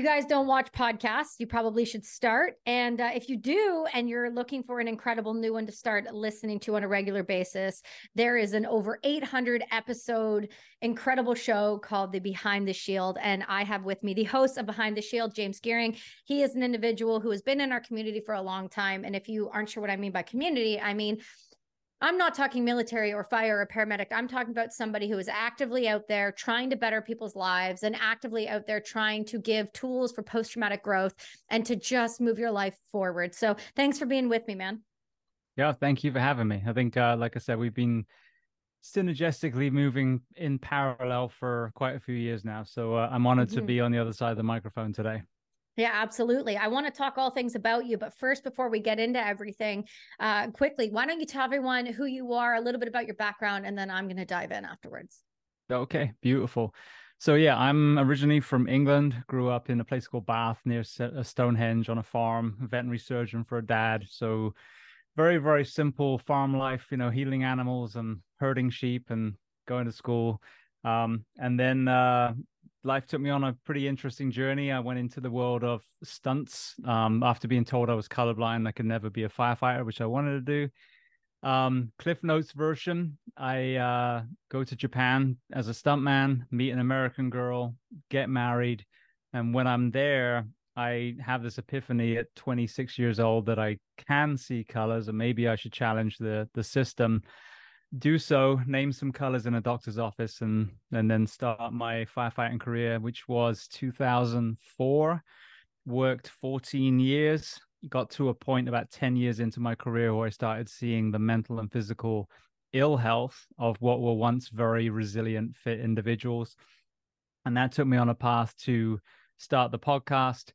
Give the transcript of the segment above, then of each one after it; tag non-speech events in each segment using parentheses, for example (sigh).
you guys don't watch podcasts, you probably should start. And uh, if you do, and you're looking for an incredible new one to start listening to on a regular basis, there is an over 800 episode incredible show called The Behind the Shield. And I have with me the host of Behind the Shield, James Geering. He is an individual who has been in our community for a long time. And if you aren't sure what I mean by community, I mean, I'm not talking military or fire or paramedic. I'm talking about somebody who is actively out there trying to better people's lives and actively out there trying to give tools for post traumatic growth and to just move your life forward. So thanks for being with me, man. Yeah, thank you for having me. I think, uh, like I said, we've been synergistically moving in parallel for quite a few years now. So uh, I'm honored mm-hmm. to be on the other side of the microphone today. Yeah, absolutely. I want to talk all things about you, but first, before we get into everything, uh, quickly, why don't you tell everyone who you are, a little bit about your background, and then I'm going to dive in afterwards. Okay, beautiful. So yeah, I'm originally from England. Grew up in a place called Bath near uh, Stonehenge on a farm. Veterinary surgeon for a dad. So very very simple farm life. You know, healing animals and herding sheep and going to school. Um, and then uh, life took me on a pretty interesting journey. I went into the world of stunts um, after being told I was colorblind. I could never be a firefighter, which I wanted to do. Um, Cliff Notes version. I uh, go to Japan as a stuntman, meet an American girl, get married, and when I'm there, I have this epiphany at 26 years old that I can see colors, and maybe I should challenge the the system do so, name some colors in a doctor's office, and and then start my firefighting career, which was 2004. Worked 14 years. Got to a point about 10 years into my career where I started seeing the mental and physical ill health of what were once very resilient, fit individuals, and that took me on a path to start the podcast.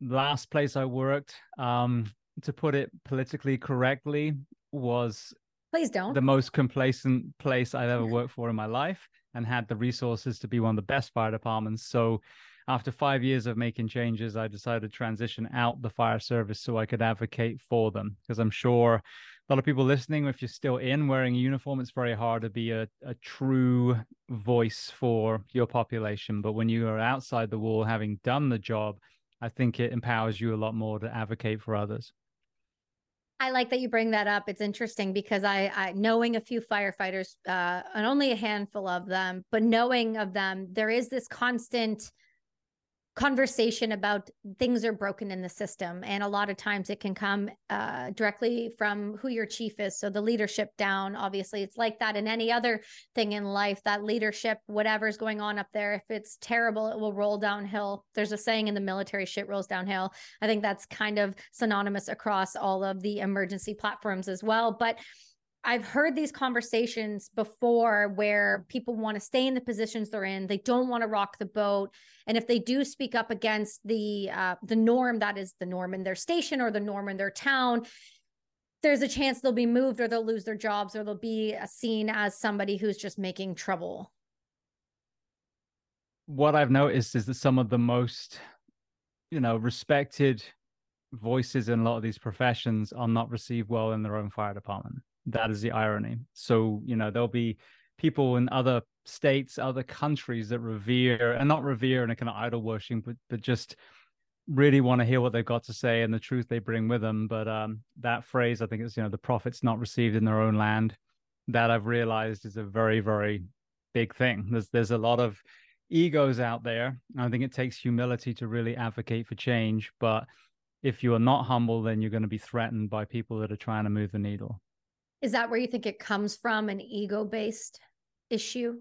Last place I worked, um, to put it politically correctly, was Please don't. The most complacent place I've ever worked for in my life and had the resources to be one of the best fire departments. So after five years of making changes, I decided to transition out the fire service so I could advocate for them. Because I'm sure a lot of people listening, if you're still in wearing a uniform, it's very hard to be a, a true voice for your population. But when you are outside the wall, having done the job, I think it empowers you a lot more to advocate for others. I like that you bring that up. It's interesting because I, I knowing a few firefighters, uh, and only a handful of them, but knowing of them, there is this constant conversation about things are broken in the system. And a lot of times it can come uh, directly from who your chief is. So the leadership down obviously it's like that in any other thing in life that leadership whatever's going on up there if it's terrible it will roll downhill. There's a saying in the military shit rolls downhill. I think that's kind of synonymous across all of the emergency platforms as well. But I've heard these conversations before where people want to stay in the positions they're in. They don't want to rock the boat, and if they do speak up against the uh, the norm that is the norm in their station or the norm in their town, there's a chance they'll be moved or they'll lose their jobs or they'll be uh, seen as somebody who's just making trouble. What I've noticed is that some of the most, you know, respected voices in a lot of these professions are not received well in their own fire department that is the irony. So, you know, there'll be people in other states, other countries that revere and not revere in a kind of idol worshiping, but but just really want to hear what they've got to say and the truth they bring with them. But um, that phrase, I think, is you know the prophet's not received in their own land. That I've realized is a very very big thing. There's there's a lot of egos out there. I think it takes humility to really advocate for change, but if you are not humble, then you're going to be threatened by people that are trying to move the needle. Is that where you think it comes from, an ego based issue?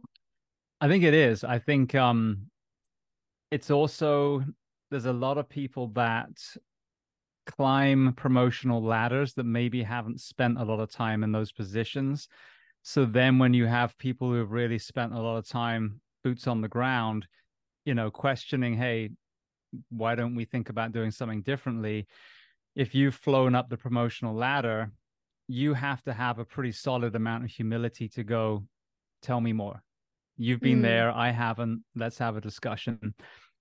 I think it is. I think um, it's also, there's a lot of people that climb promotional ladders that maybe haven't spent a lot of time in those positions. So then when you have people who have really spent a lot of time boots on the ground, you know, questioning, hey, why don't we think about doing something differently? If you've flown up the promotional ladder, you have to have a pretty solid amount of humility to go tell me more. You've been mm. there. I haven't. Let's have a discussion.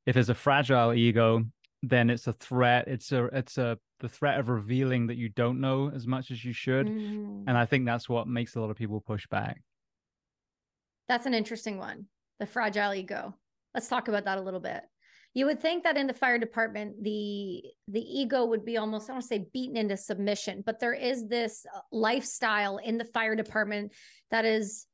If it's a fragile ego then it's a threat. It's a it's a the threat of revealing that you don't know as much as you should. Mm. and i think that's what makes a lot of people push back. That's an interesting one. The fragile ego. Let's talk about that a little bit you would think that in the fire department the the ego would be almost i don't say beaten into submission but there is this uh, lifestyle in the fire department that is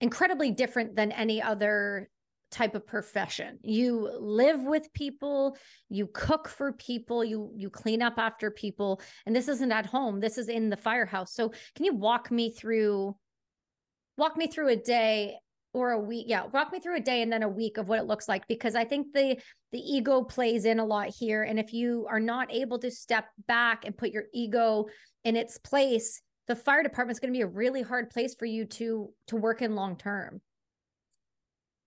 incredibly different than any other type of profession. You live with people you cook for people you you clean up after people and this isn't at home this is in the firehouse. So can you walk me through walk me through a day or a week yeah walk me through a day and then a week of what it looks like because i think the the ego plays in a lot here. And if you are not able to step back and put your ego in its place the fire department is going to be a really hard place for you to to work in long term.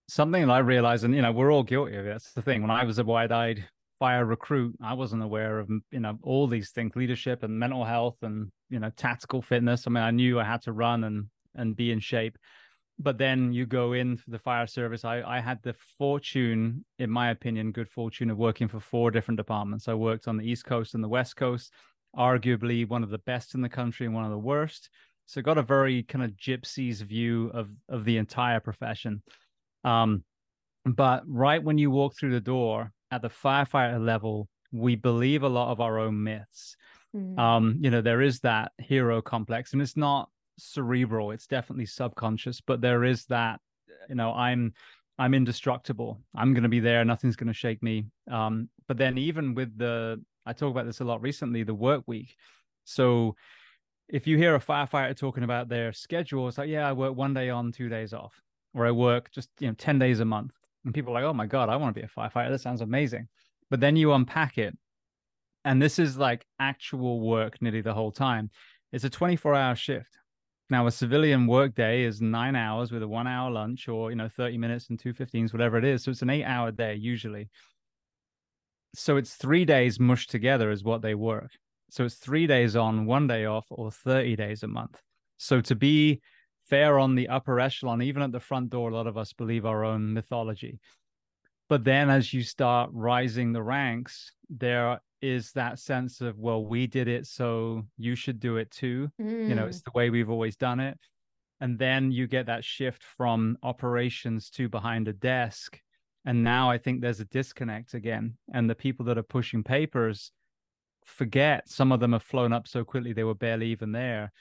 Something that i realized and you know we're all guilty of it. That's the thing. When i was a wide-eyed fire recruit i wasn't aware of you know all these things leadership and mental health and you know tactical fitness. I mean i knew i had to run and and be in shape but then you go in for the fire service. I, I had the fortune, in my opinion, good fortune of working for four different departments. I worked on the East Coast and the West Coast, arguably one of the best in the country and one of the worst. So got a very kind of gypsies view of of the entire profession. Um, but right when you walk through the door at the firefighter level, we believe a lot of our own myths. Mm. Um, you know, there is that hero complex, and it's not cerebral it's definitely subconscious but there is that you know i'm i'm indestructible. I'm going to be there nothing's going to shake me. Um but then even with the i talk about this a lot recently the work week. So if you hear a firefighter talking about their schedule it's like yeah i work one day on two days off or i work just you know 10 days a month. And people are like oh my god i want to be a firefighter that sounds amazing. But then you unpack it and this is like actual work nearly the whole time. It's a 24 hour shift now, a civilian workday is nine hours with a one hour lunch or, you know, 30 minutes and two 15s, whatever it is. So it's an eight hour day usually. So it's three days mushed together is what they work. So it's three days on, one day off, or 30 days a month. So to be fair on the upper echelon, even at the front door, a lot of us believe our own mythology. But then as you start rising the ranks, there is that sense of well we did it so you should do it too. Mm. you know it's mm. the way we've always done it. And then you get that shift from operations to behind a desk. And now i think there's a disconnect again. And the people that are pushing papers forget some of them have flown up so quickly they were barely even there.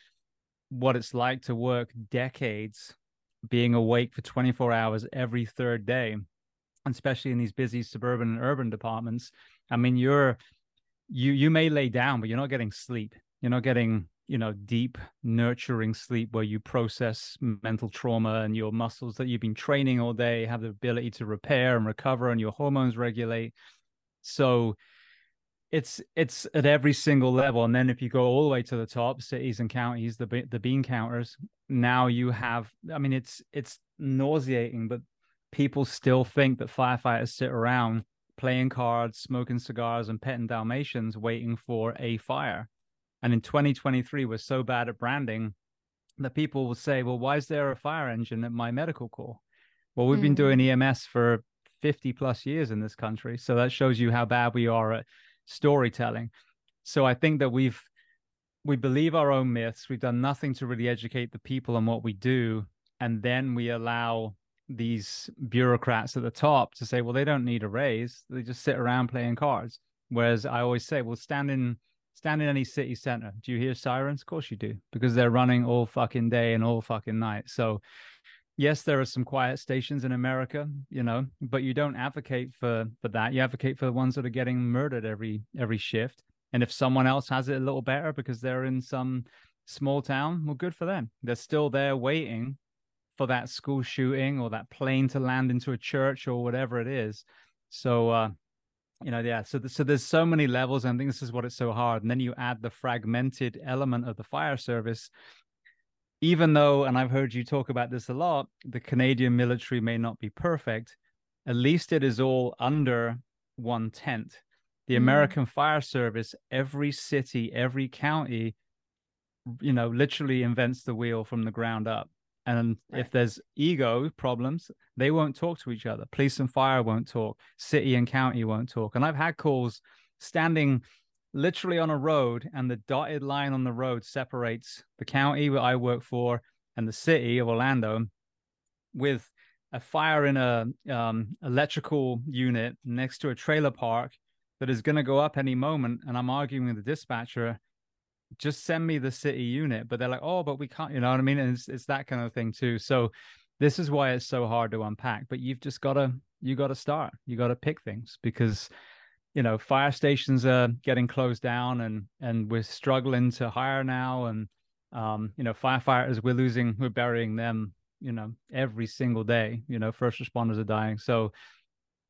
What it's like to work decades being awake for 24 hours every third day especially in these busy suburban and urban departments i mean you're you you may lay down but you're not getting sleep. You're not getting you know deep nurturing sleep where you process mental trauma and your muscles that you've been training all day have the ability to repair and recover and your hormones regulate. So it's it's at every single level. And then if you go all the way to the top cities and counties the the bean counters now you have i mean it's it's nauseating but people still think that firefighters sit around playing cards, smoking cigars, and petting Dalmatians waiting for a fire. And in 2023, we're so bad at branding that people will say, well, why is there a fire engine at my medical corps? Well, we've mm. been doing mm. EMS for 50 plus years in this country. So that shows you how bad we are at storytelling. So I think that we've, we believe our own myths. We've done nothing to really educate the people on what we do. And then we allow these bureaucrats at the top to say, well, they don't need a raise. They just sit around playing cards. Whereas I always say, well, stand in stand in any city center. Do you hear sirens? Of course you do, because they're running all fucking day and all fucking night. So yes, there are some quiet stations in America, you know, but you don't advocate for for that. You advocate for the ones that are getting murdered every every shift. And if someone else has it a little better because they're in some small town, well, good for them. They're still there waiting for that school shooting or that plane to land into a church or whatever it is. So, uh, you know, yeah. So, so there's so many levels, and I think this is what it's so hard. And then you add the fragmented element of the fire service. Even though, and I've heard you talk about this a lot, the Canadian military may not be perfect. At least it is all under one tent. The mm. American Fire Service, every city, every county, you know, literally invents the wheel from the ground up. And right. if there's ego problems, they won't talk to each other. Police and fire won't talk. City and county won't talk. And I've had calls standing literally on a road, and the dotted line on the road separates the county that I work for and the city of Orlando with a fire in a um, electrical unit next to a trailer park that is going to go up any moment and i'm arguing with the dispatcher just send me the city unit but they're like oh but we can't you know what i mean? And it's, it's that kind of thing too. So this is why it's so hard to unpack but you've just got to you got to start. You got to pick things because you know fire stations are getting closed down and and we're struggling to hire now and um you know firefighters we're losing we're burying them you know every single day you know first responders are dying. So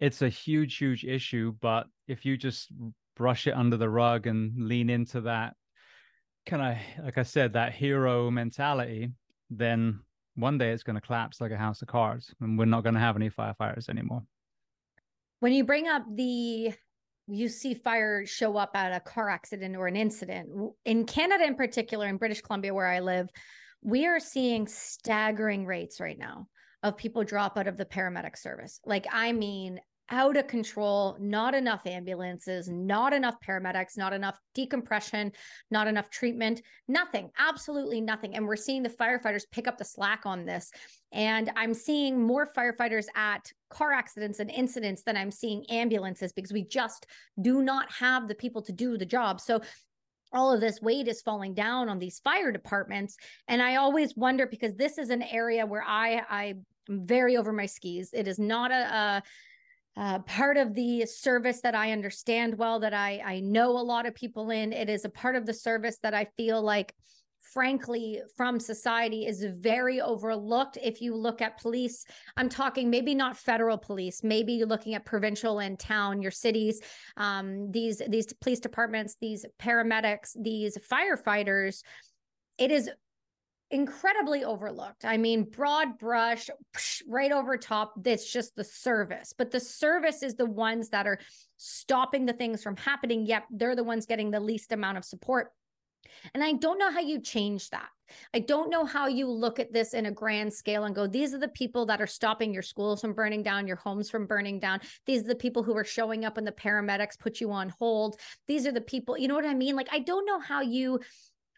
it's a huge huge issue but if you just brush it under the rug and lean into that kind of like i said that hero mentality then one day it's going to collapse like a house of cards and we're not going to have any firefighters anymore when you bring up the you see fire show up at a car accident or an incident in canada in particular in british columbia where i live we are seeing staggering rates right now of people drop out of the paramedic service. Like, I mean, out of control, not enough ambulances, not enough paramedics, not enough decompression, not enough treatment, nothing, absolutely nothing. And we're seeing the firefighters pick up the slack on this. And I'm seeing more firefighters at car accidents and incidents than I'm seeing ambulances because we just do not have the people to do the job. So all of this weight is falling down on these fire departments and i always wonder because this is an area where i i am very over my skis it is not a, a, a part of the service that i understand well that i i know a lot of people in. It is a part of the service that i feel like frankly from society is very overlooked. If you look at police i'm talking maybe not federal police maybe looking at provincial and town your cities um, these these police departments these paramedics these firefighters. It is incredibly overlooked. I mean, broad brush, right over top. That's just the service. But the service is the ones that are stopping the things from happening. Yep, they're the ones getting the least amount of support. And I don't know how you change that. I don't know how you look at this in a grand scale and go, these are the people that are stopping your schools from burning down, your homes from burning down. These are the people who are showing up and the paramedics put you on hold. These are the people, you know what I mean? Like, I don't know how you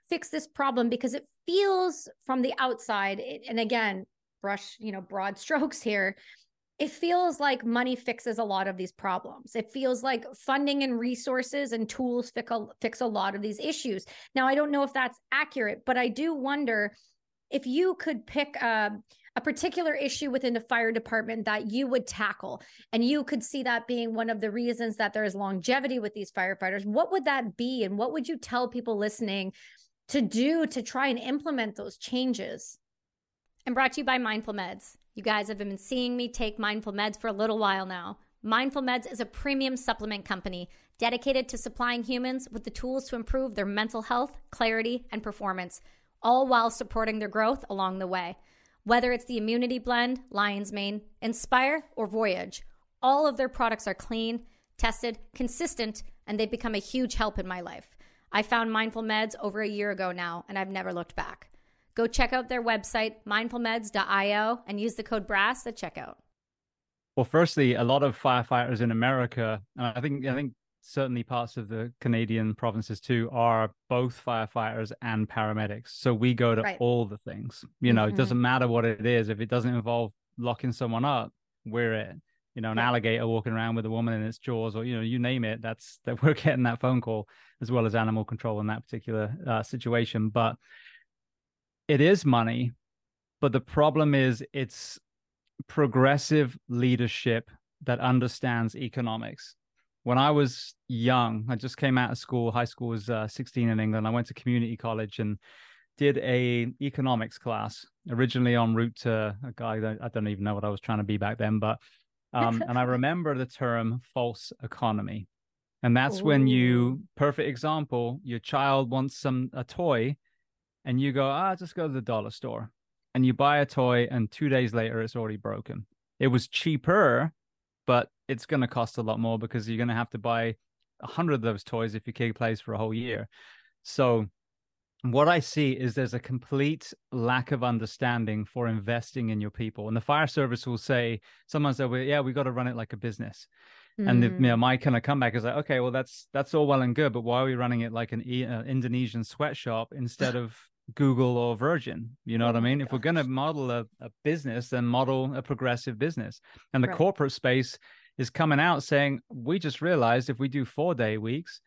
fix this problem because it feels from the outside, and again, brush, you know, broad (laughs) strokes here it feels like money fixes a lot of these problems. It feels like funding and resources and tools fix a, fix a lot of these issues. Now, I don't know if that's accurate, but I do wonder if you could pick a, a particular issue within the fire department that you would tackle, and you could see that being one of the reasons that there is longevity with these firefighters, what would that be? And what would you tell people listening to do to try and implement those changes? And brought to you by Mindful Meds. You guys have been seeing me take Mindful Meds for a little while now. Mindful Meds is a premium supplement company dedicated to supplying humans with the tools to improve their mental health, clarity, and performance, all while supporting their growth along the way. Whether it's the Immunity Blend, Lion's Mane, Inspire, or Voyage, all of their products are clean, tested, consistent, and they've become a huge help in my life. I found Mindful Meds over a year ago now, and I've never looked back. Go check out their website, mindfulmeds.io, and use the code BRASS at checkout. Well, firstly, a lot of firefighters in America, and I think I think certainly parts of the Canadian provinces too, are both firefighters and paramedics. So we go to right. all the things. You know, mm-hmm. it doesn't matter what it is. If it doesn't involve locking someone up, we're it. You know, an yeah. alligator walking around with a woman in its jaws, or you know, you name it. That's (laughs) that we're getting that phone call as well as animal control in that particular uh, situation. But it is money, but the problem is it's progressive leadership that understands economics. When I was young, I just came out of school. High school was uh, 16 in England. I went to community college and did a economics class originally en route to a guy that I don't even know what I was trying to be back then, but um, (laughs) and I remember the term false economy. And that's Ooh. when you perfect example, your child wants some a toy and you go, ah, just go to the dollar store and you buy a toy and two days later it's already broken. It was cheaper, but it's going to cost a lot more because you're going to have to buy a hundred of those toys if your kid plays for a whole year. So what I see is there's a complete lack of understanding for investing in your people. And the fire service will say, someone said, well, yeah, we got to run it like a business. Mm. And the, you know, mm. my kind of comeback is like, okay, well, that's that's all well and good, but why are we running it like an uh, Indonesian sweatshop instead of Google or Virgin. You know oh what I mean? If we're going to model a, a business, then model a progressive business. And the right. corporate space is coming out saying, we just realized if we do four day weeks,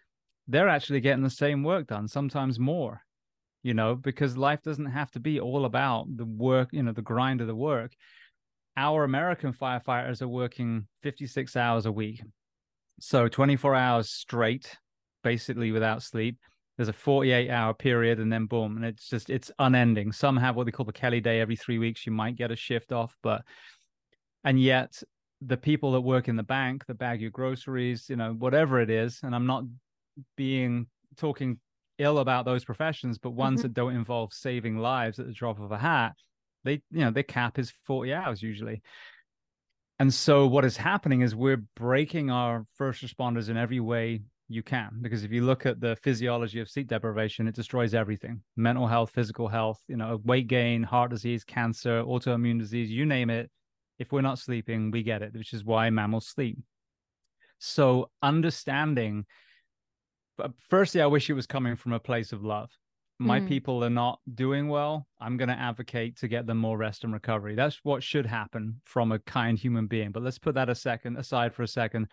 they're actually getting the same work done, sometimes more, you know, because life doesn't have to be all about the work, you know, the grind of the work. Our American firefighters are working 56 hours a week. So 24 hours straight, basically without sleep there's a 48 hour period and then boom and it's just it's unending some have what they call the kelly day every three weeks you might get a shift off but and yet the people that work in the bank that bag your groceries you know whatever it is and i'm not being talking ill about those professions but ones mm-hmm. that don't involve saving lives at the drop of a hat they you know their cap is 40 hours usually. And so what is happening is we're breaking our first responders in every way you can because if you look at the physiology of sleep deprivation it destroys everything mental health physical health you know weight gain heart disease cancer autoimmune disease you name it. If we're not sleeping we get it which is why mammals sleep. So understanding firstly i wish it was coming from a place of love my mm. people are not doing well i'm going to advocate to get them more rest and recovery that's what should happen from a kind human being but let's put that a second aside for a second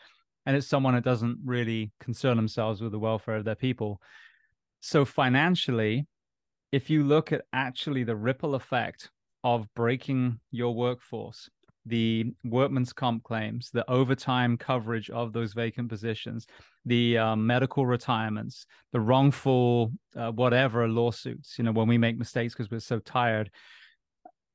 and it's someone that doesn't really concern themselves with the welfare of their people. So financially, if you look at actually the ripple effect of breaking your workforce, the workman's comp claims, the overtime coverage of those vacant positions, the um, medical retirements, the wrongful uh, whatever lawsuits, you know, when we make mistakes because we're so tired,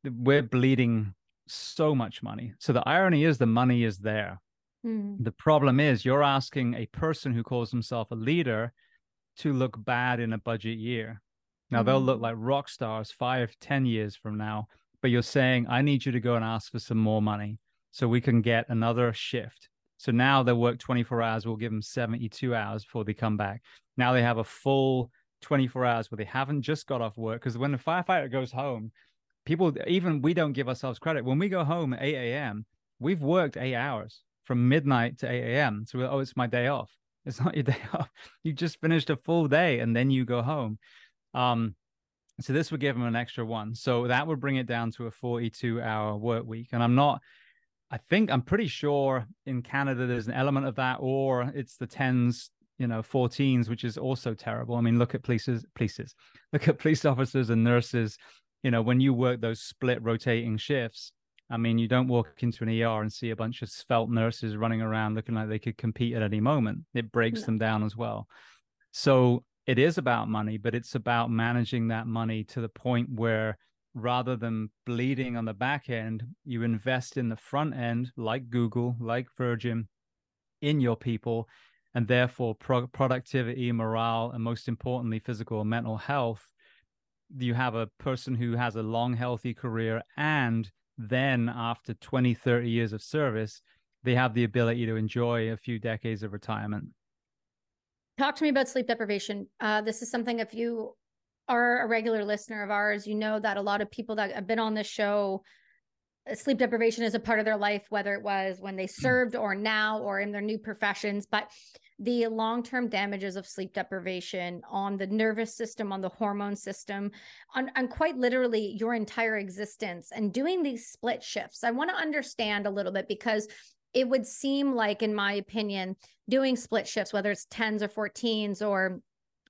we're bleeding so much money. So the irony is the money is there. Mm. The problem is you're asking a person who calls himself a leader to look bad in a budget year. Now mm. they'll look like rock stars five, ten years from now, but you're saying, I need you to go and ask for some more money so we can get another shift. So now they work 24 hours, we'll give them 72 hours before they come back. Now they have a full 24 hours where they haven't just got off work. Because when a firefighter goes home, people, even we don't give ourselves credit. When we go home at 8 a.m., we've worked eight hours from midnight to 8 a.m. So, oh, it's my day off. It's not your (laughs) day off. You just finished a full day and then you go home. Um, so this would give them an extra one. So that would bring it down to a 42 hour work week. And I'm not, I think, I'm pretty sure in Canada there's an element of that, or it's the 10s, you know, 14s, which is also terrible. I mean, look at polices, polices, (laughs) look at police officers and nurses. You know, when you work those split rotating shifts, I mean, you don't walk into an ER and see a bunch of svelte nurses running around looking like they could compete at any moment. It breaks no. them down as well. So it is about money, but it's about managing that money to the point where rather than bleeding on the back end, you invest in the front end, like Google, like Virgin, in your people, and therefore pro- productivity, morale, and most importantly, physical and mental health. You have a person who has a long, healthy career and then after 20 30 years of service they have the ability to enjoy a few decades of retirement talk to me about sleep deprivation uh, this is something if you are a regular listener of ours you know that a lot of people that have been on this show uh, sleep deprivation is a part of their life whether it was when they mm. served or now or in their new professions but the long term damages of sleep deprivation on the nervous system, on the hormone system, on, on quite literally your entire existence. And doing these split shifts, I want to understand a little bit because it would seem like, in my opinion, doing split shifts, whether it's 10s or 14s or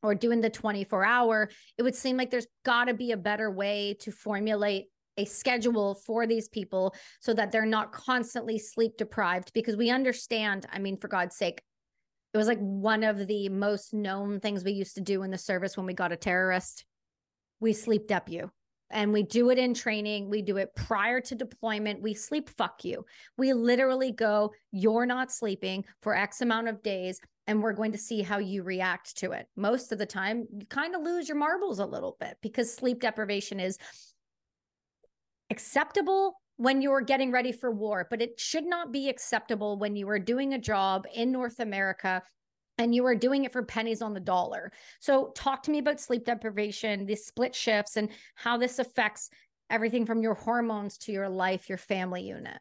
or doing the 24 hour, it would seem like there's got to be a better way to formulate a schedule for these people so that they're not constantly sleep deprived because we understand i mean for god's sake it was like one of the most known things we used to do in the service when we got a terrorist. We sleep up you. And we do it in training. We do it prior to deployment. We sleep fuck you. We literally go, you're not sleeping for X amount of days, and we're going to see how you react to it. Most of the time, you kind of lose your marbles a little bit because sleep deprivation is acceptable when you're getting ready for war, but it should not be acceptable when you are doing a job in North America and you are doing it for pennies on the dollar. So, talk to me about sleep deprivation, the split shifts, and how this affects everything from your hormones to your life, your family unit.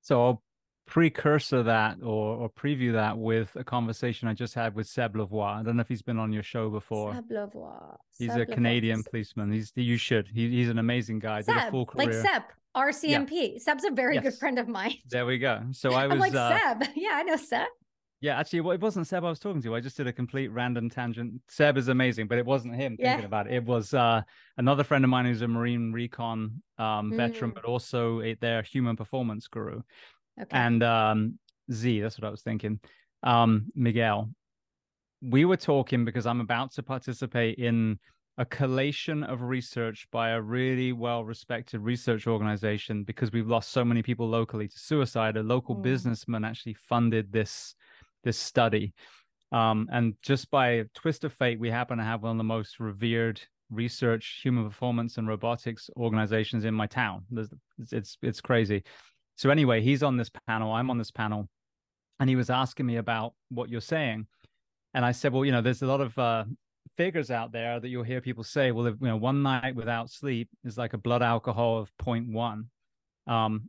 So, I'll precursor that or or preview that with a conversation I just had with Seb Lavoie. I don't know if he's been on your show before. Seb Lavoie. He's Seb a Canadian policeman. He's you should. He, he's an amazing guy. Did a Seb, full like career. Seb, RCMP. Seb's a very good friend of mine. There we go. So (laughs) I was I'm like uh, Seb. (laughs) Yeah, I know Seb. Yeah, actually, well, it wasn't Seb I was talking to. I just did a complete random tangent. Seb is amazing, but it wasn't him Yeah. thinking about it. It was uh, another friend of mine who's a Marine recon um, veteran, Mm. but also a, their human performance guru. Okay. And um, Z, that's what I was thinking. Um, Miguel, we were talking because I'm about to participate in a collation of research by a really well respected research organization because we've lost so many people locally to suicide. A local Mm. businessman actually funded this this study. Um, and just by twist of fate, we happen to have one of the most revered research human performance and robotics organizations in my town. It's, it's it's crazy. So anyway, he's on this panel. I'm on this panel, and he was asking me about what you're saying, and I said, well, you know, there's a lot of uh, figures out there that you'll hear people say, well, if, you know, one night without sleep is like a blood alcohol of 0.1. Um,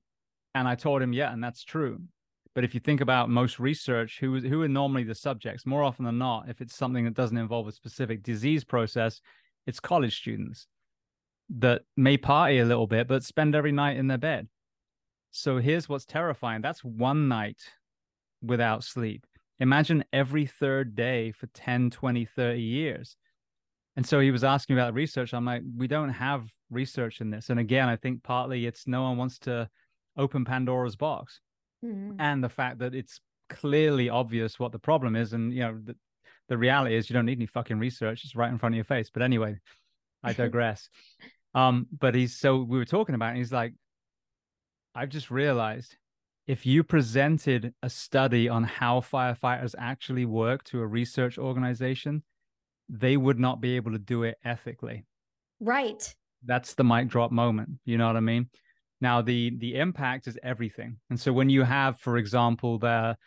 and I told him, yeah, and that's true. But if you think about most research, who who are normally the subjects? More often than not, if it's something that doesn't involve a specific disease process, it's college students that may party a little bit, but spend every night in their bed. So here's what's terrifying. That's one night without sleep. Imagine every third day for 10, 20, 30 years. And so he was asking about research. I'm like, we don't have research in this. And again, I think partly it's no one wants to open Pandora's box Mhm. and the fact that it's clearly obvious what the problem is. And, you know, the, the reality is you don't need any fucking research. It's right in front of your face. But anyway, I (laughs) digress. um, but he's so we were talking about, it, and he's like, I've just realized if you presented a study on how firefighters actually work to a research organization, they would not be able to do it ethically Right. that's the mic drop moment you know what i mean now the the impact is everything. And so when you have for example the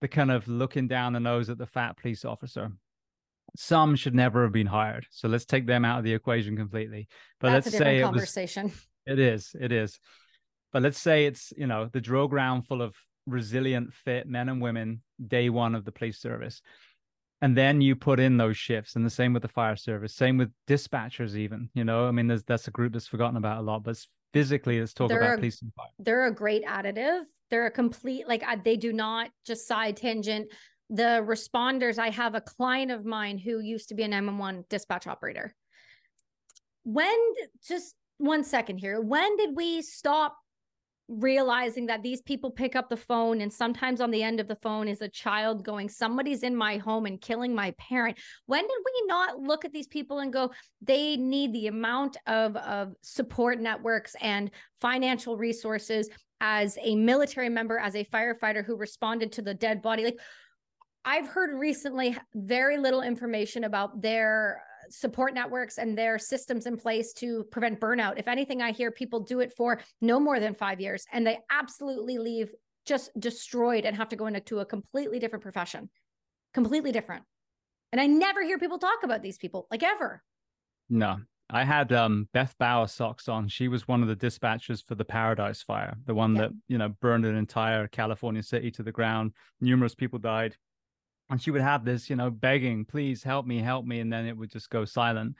the kind of looking down the nose at the fat police officer some should never have been hired. So let's take them out of the equation completely. But That's let's different say it was conversation. (laughs) it is it is. But let's say it's you know the drill ground full of resilient fit men and women day one of the police service. And then you put in those shifts and the same with the fire service same with dispatchers even you know? I mean there's that's a group that's forgotten about a lot but physically let's talk They're about a- police and fire They're a great additive. They're a complete like I- they do not just side tangent. The responders. I have a client of mine who used to be an M1 dispatch operator. When just one second here. When did we stop realizing that these people pick up the phone and sometimes on the end of the phone is a child going somebody's in my home and killing my parent. When did we not look at these people and go they need the amount of of support networks and financial resources as a military member as a firefighter who responded to the dead body? Like i've heard recently very little information about their support networks and their systems in place to prevent burnout. If anything, I hear people do it for no more than five years and they absolutely leave just destroyed and have to go into a completely different profession, completely different. And I never hear people talk about these people like ever. no i had um beth bauer socks on she was one of the dispatchers for the paradise fire the one Yeah. that you know burned an entire california city to the ground numerous people died and she would have this you know begging please help me help me and then it would just go silent.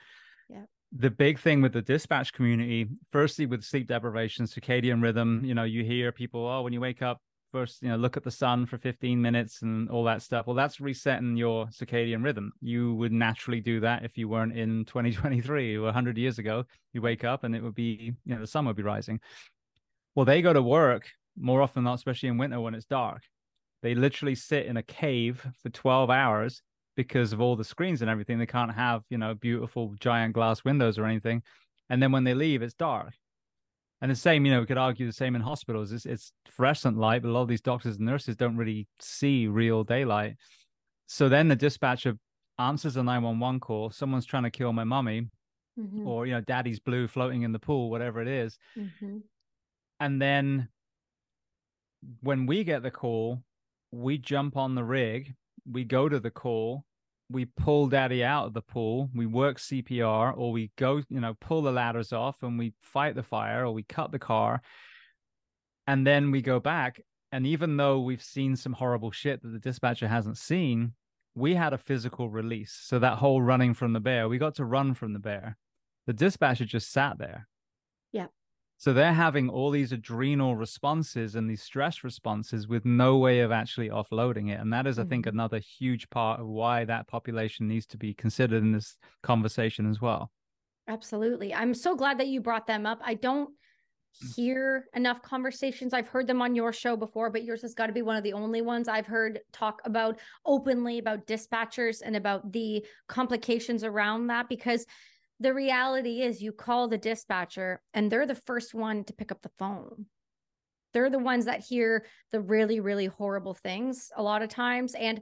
Yeah. the big thing with the dispatch community firstly with sleep deprivation circadian rhythm you know you hear people oh when you wake up first you know look at the sun for 15 minutes and all that stuff. Well that's resetting your circadian rhythm. You would naturally do that if you weren't in (laughs) 2023 or 100 years ago. You wake up and it would be you know the sun would be rising. Well they go to work more often than not especially in winter when it's dark they literally sit in a cave for 12 hours because of all the screens and everything. They can't have you know beautiful giant glass windows or anything. And then when they leave it's dark. And the same you know we could argue the same in hospitals. It's, it's fluorescent light but a lot of these doctors and nurses don't really see real daylight. So then the dispatcher answers a 911 call. Someone's trying to kill my mummy Mhm, or you know daddy's blue floating in the pool whatever it is. Mhm. and then when we get the call, we jump on the rig, we go to the call, we pull daddy out of the pool, we work CPR, or we go, you know, pull the ladders off and we fight the fire or we cut the car. And then we go back And even though we've seen some horrible shit that the dispatcher hasn't seen, we had a physical release. So that whole running from the bear, we got to run from the bear. The dispatcher just sat there. So they're having all these adrenal responses and these stress responses with no way of actually offloading it. And that is, I think, Mhm. another huge part of why that population needs to be considered in this conversation as well. Absolutely. I'm so glad that you brought them up. I don't hear enough conversations. I've heard them on your show before, but yours has got to be one of the only ones I've heard talk about openly about dispatchers and about the complications around that because the reality is you call the dispatcher and they're the first one to pick up the phone. They're the ones that hear the really, really horrible things a lot of times. And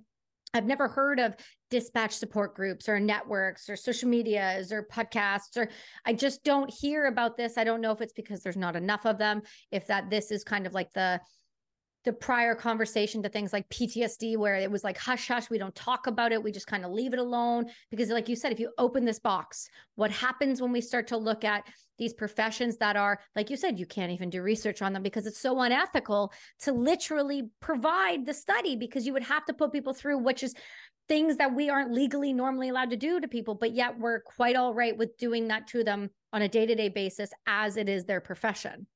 I've never heard of dispatch support groups or networks or social medias or podcasts or I just don't hear about this. I don't know if it's because there's not enough of them, if that this is kind of like the the prior conversation to things like PTSD where it was like hush hush we don't talk about it. We just kind of leave it alone. Because like you said if you open this box what happens when we start to look at these professions that are like you said you can't even do research on them because it's so unethical to literally provide the study because you would have to put people through which is things that we aren't legally normally allowed to do to people but yet we're quite all right with doing that to them on a day-to-day basis as it is their profession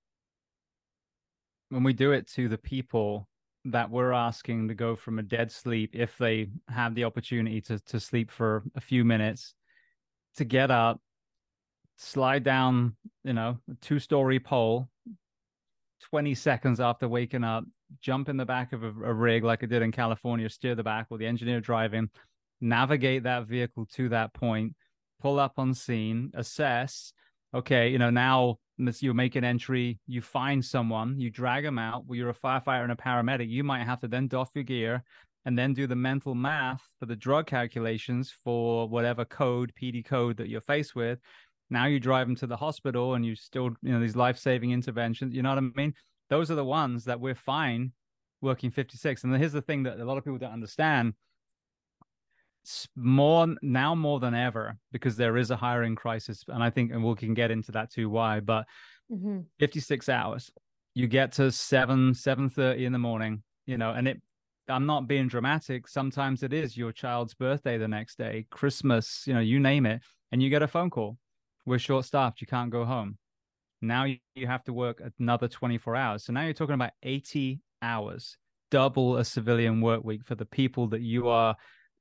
when we do it to the people that we're asking to go from a dead sleep if they have the opportunity to to sleep for a few minutes to get up slide down you know a two story pole 20 seconds after waking up jump in the back of a, a rig like i did in california steer the back with the engineer driving navigate that vehicle to that point pull up on scene assess okay you know now you make an entry, you find someone, you drag them out. Well, you're a firefighter and a paramedic. You might have to then doff your gear and then do the mental math for the drug calculations for whatever code, PD code that you're faced with. Now you drive them to the hospital and you still, you know, these life saving interventions. You know what I mean? Those are the ones that we're fine working 56. And here's the thing that a lot of people don't understand more now more than ever because there is a hiring crisis and i think and we can get into that too why but mm-hmm. 56 hours. You get to 7 7.30 in the morning you know and it i'm not being dramatic sometimes it is your child's birthday the next day christmas you know you name it and you get a phone call. We're short staffed you can't go home. Now you, you have to work another 24 hours. So now you're talking about 80 hours double a civilian work week for the people that you are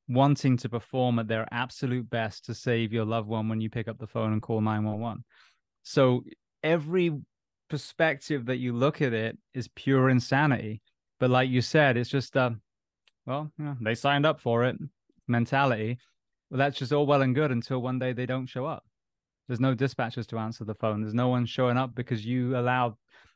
wanting to perform at their absolute best to save your loved one when you pick up the phone and call 911. So every perspective that you look at it is pure insanity. But like you said, it's just uh well, you know, they signed up for it mentality. Well, that's just all well and good until one day they don't show up. There's no dispatchers to answer the phone. There's no one showing up because you allowed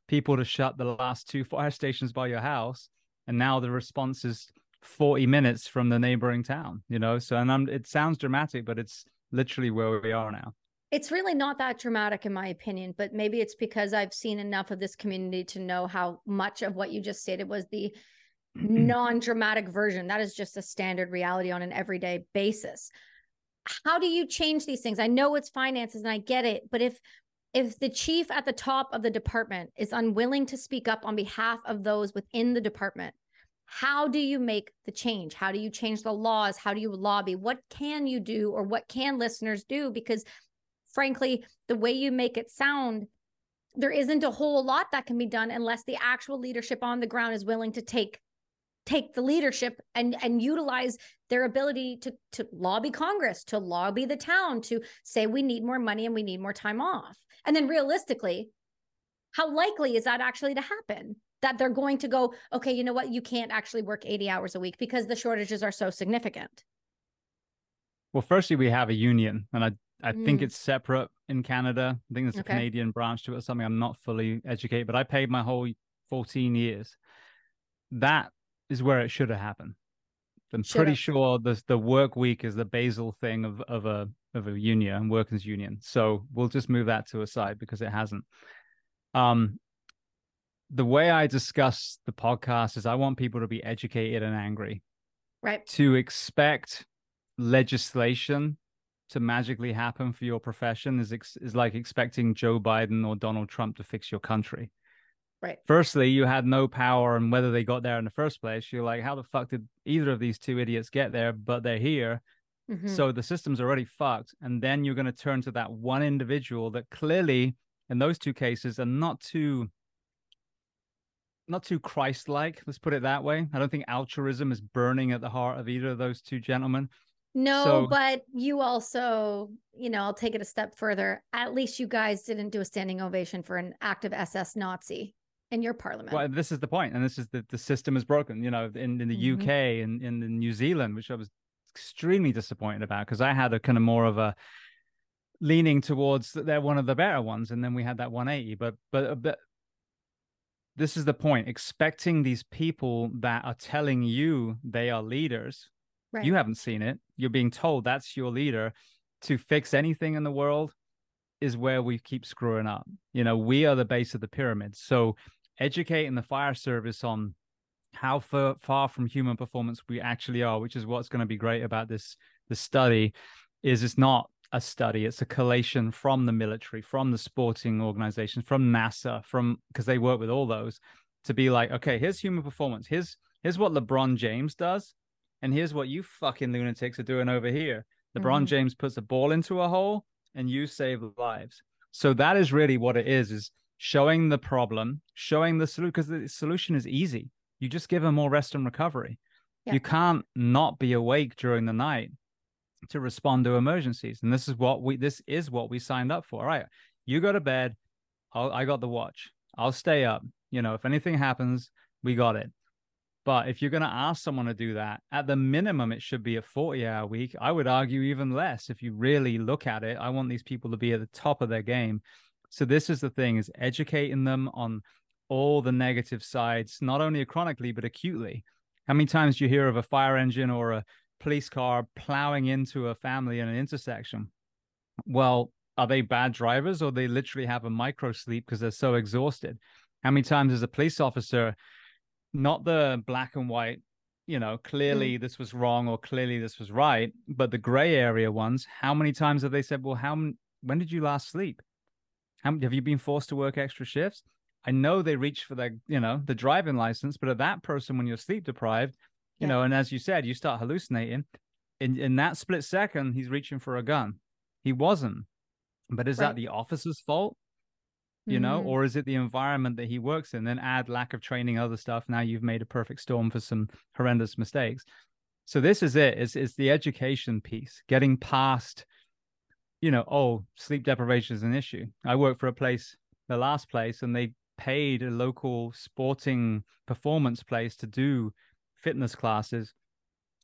people to shut the last two fire (laughs) stations by your house. And now the response is 40 minutes from the neighboring town, you know? So, and I'm, it sounds dramatic, but it's literally where we are now. It's really not that dramatic, in my opinion, but maybe it's because I've seen enough of this community to know how much of what you just stated was the (clears throat) non dramatic version. That is just a standard reality on an everyday basis. How do you change these things? I know it's finances and I get it, but if if the chief at the top of the department is unwilling to speak up on behalf of those within the department, how do you make the change? How do you change the laws? How do you lobby? What can you do or what can listeners do? Because frankly the way you make it sound there isn't a whole lot that can be done unless the actual leadership on the ground is willing to take take the leadership and and utilize their ability to to lobby congress to lobby the town to say we need more money and we need more time off. And then realistically how likely is that actually to happen that they're going to go, okay, you know what? You can't actually work 80 hours a week because the shortages are so significant. Well, firstly, we have a union, and I, I mm. think it's separate in Canada. I think there's a Okay. Canadian branch to it or something. I'm not fully educated, but I paid my whole 14 years. That is where it should have happened. I'm pretty Should've. sure the the work week is the basal thing of of a of a union, and workers union. So we'll just move that to a side because it hasn't. Um, the way I discuss the podcast is I want people to be educated and angry. Right. To expect legislation to magically happen for your profession is ex- is like expecting Joe Biden or Donald Trump to fix your country. Right. Firstly, you had no power and whether they got there in the first place. You're like, how the fuck did either of these two idiots get there? But they're here. Mm-hmm. So the system's already fucked. And then you're going to turn to that one individual that clearly, in those two cases, are not too not too Christ-like. Let's put it that way. I don't think altruism is burning at the heart of either of those two gentlemen. No, so, but you also, you know, I'll take it a step further. At least you guys didn't do a standing ovation for an active SS Nazi in your parliament. Well, this is the point, and this is that the system is broken. You know, in, in the mm-hmm. UK and in, in New Zealand, which I was extremely disappointed about because I had a kind of more of a leaning towards that they're one of the better ones, and then we had that 180. But but but this is the point: expecting these people that are telling you they are leaders. Right. You haven't seen it. You're being told that's your leader to fix anything in the world is where we keep screwing up. You know, we are the base of the pyramid. So educating the fire service on how far, far from human performance we actually are, which is what's going to be great about this this study, is it's not a study; it's a collation from the military, from the sporting organizations, from NASA, from because they work with all those to be like, okay, here's human performance. Here's here's what LeBron James does, and here's what you fucking lunatics are doing over here. LeBron mm-hmm. James puts a ball into a hole, and you save lives. So that is really what it is: is showing the problem, showing the solution, because the solution is easy. You just give them more rest and recovery. Yeah. You can't not be awake during the night to respond to emergencies. And this is what we this is what we signed up for. All right. You go to bed. I'll, I got the watch. I'll stay up. You know, if anything happens, we got it. But if you're going to ask someone to do that, at the minimum, it should be a 40 hour week. I would argue even less. If you really look at it, I want these people to be at the top of their game. So this is the thing is educating them on all the negative sides, not only chronically, but acutely. How many times do you hear of a fire engine or a police car plowing into a family in an intersection? Well, are they bad drivers or they literally have a micro sleep because they're so exhausted? How many times as a police officer, not the black and white, you know, clearly mm. this was wrong or clearly this was right, but the gray area ones, how many times have they said, well, how, when did you last sleep? How, have you been forced to work extra shifts? I know they reach for the, you know, the driving license, but at that person, when you're sleep deprived, you yeah. know, and as you said, you start hallucinating. In in that split second, he's reaching for a gun. He wasn't. But is right. that the officer's fault? You mm-hmm. know, or is it the environment that he works in? Then add lack of training, other stuff. Now you've made a perfect storm for some horrendous mistakes. So this is it. It's, it's the education piece, getting past, you know, oh, sleep deprivation is an issue. I work for a place, the last place, and they paid a local sporting performance place to do fitness classes.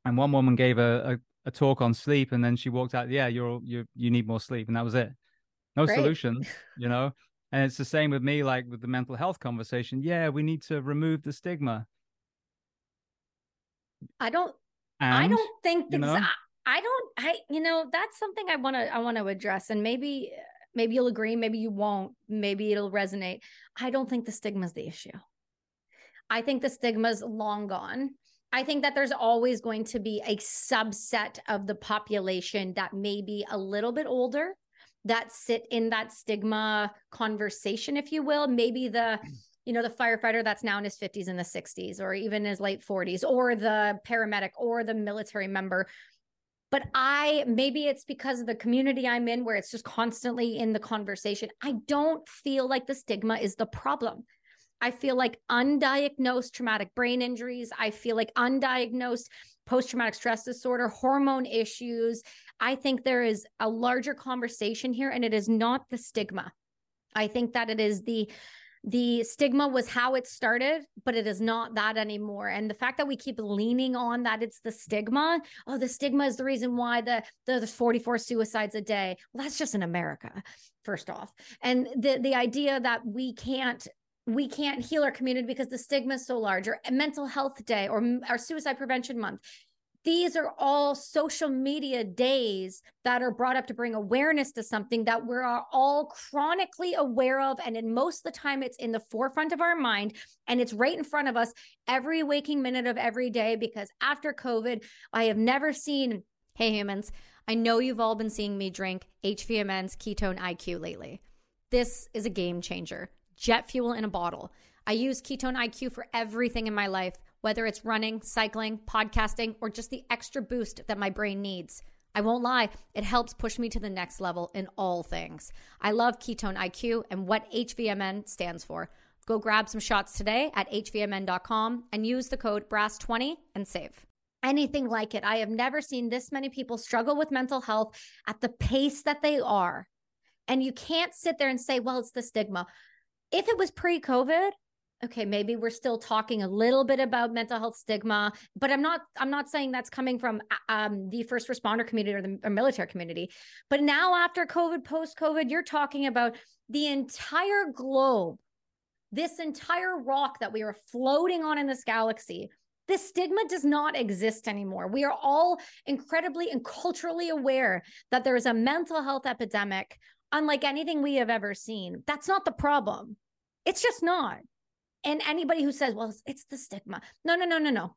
And one woman gave a, a, a talk on sleep, and then she walked out. Yeah, you're you you need more sleep, and that was it. No Great. solution, you know. And it's the same with me, like with the mental health conversation. Yeah, we need to remove the stigma. I don't. And, I don't think that's. You know? I don't. I you know that's something I want to I want to address, and maybe maybe you'll agree, maybe you won't, maybe it'll resonate. I don't think the stigma is the issue. I think the stigma is long gone. I think that there's always going to be a subset of the population that may be a little bit older that sit in that stigma conversation, if you will. Maybe the, (clears throat) you know, the firefighter that's now in his 50s and the 60s, or even his late 40s, or the paramedic or the military member but I maybe it's because of the community I'm in where it's just constantly in the conversation. I don't feel like the stigma is the problem. I feel like undiagnosed traumatic brain injuries, I feel like undiagnosed post traumatic stress disorder, hormone issues. I think there is a larger conversation here and it is not the stigma. I think that it is the the stigma was how it started, but it is not that anymore. And the fact that we keep leaning on that it's the stigma, oh, the stigma is the reason why the, the there's 44 suicides a day. Well, that's just in America, first off. And the the idea that we can't we can't heal our community because the stigma is so large or mental health day or our suicide prevention month these are all social media days that are brought up to bring awareness to something that we're all chronically aware of. And in most of the time, it's in the forefront of our mind and it's right in front of us every waking minute of every day. Because after COVID, I have never seen. Hey, humans, I know you've all been seeing me drink HVMN's Ketone IQ lately. This is a game changer. Jet fuel in a bottle. I use Ketone IQ for everything in my life, whether it's running, cycling, podcasting, or just the extra boost that my brain needs. I won't lie, it helps push me to the next level in all things. I love Ketone IQ and what HVMN stands for. Go grab some shots today at hvmn.com and use the code BRASS20 and save. Anything like it. I have never seen this many people struggle with mental health at the pace that they are. And you can't sit there and say, well, it's the stigma. If it was pre COVID, okay maybe we're still talking a little bit about mental health stigma but i'm not i'm not saying that's coming from um, the first responder community or the or military community but now after covid post covid you're talking about the entire globe this entire rock that we are floating on in this galaxy this stigma does not exist anymore. We are all incredibly and culturally aware that there is a mental health epidemic unlike anything we have ever seen. That's not the problem. It's just not. And anybody who says, well, it's the stigma. No, no, no, no, no.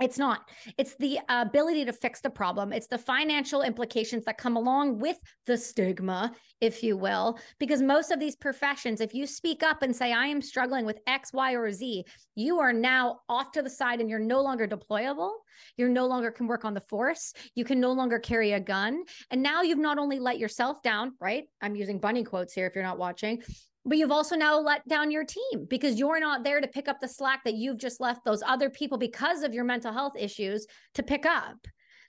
It's not. It's the ability to fix the problem. It's the financial implications that come along with the stigma, if you will. Because most of these professions, if you speak up and say, I am struggling with X, Y, or Z, you are now off to the side and you're no longer deployable. You're no longer can work on the force. You can no longer carry a gun. And now you've not only let yourself down, right? I'm using bunny quotes here if you're not watching, but you've also now let down your team because you're not there to pick up the slack that you've just left those other people because of your mental health issues to pick up.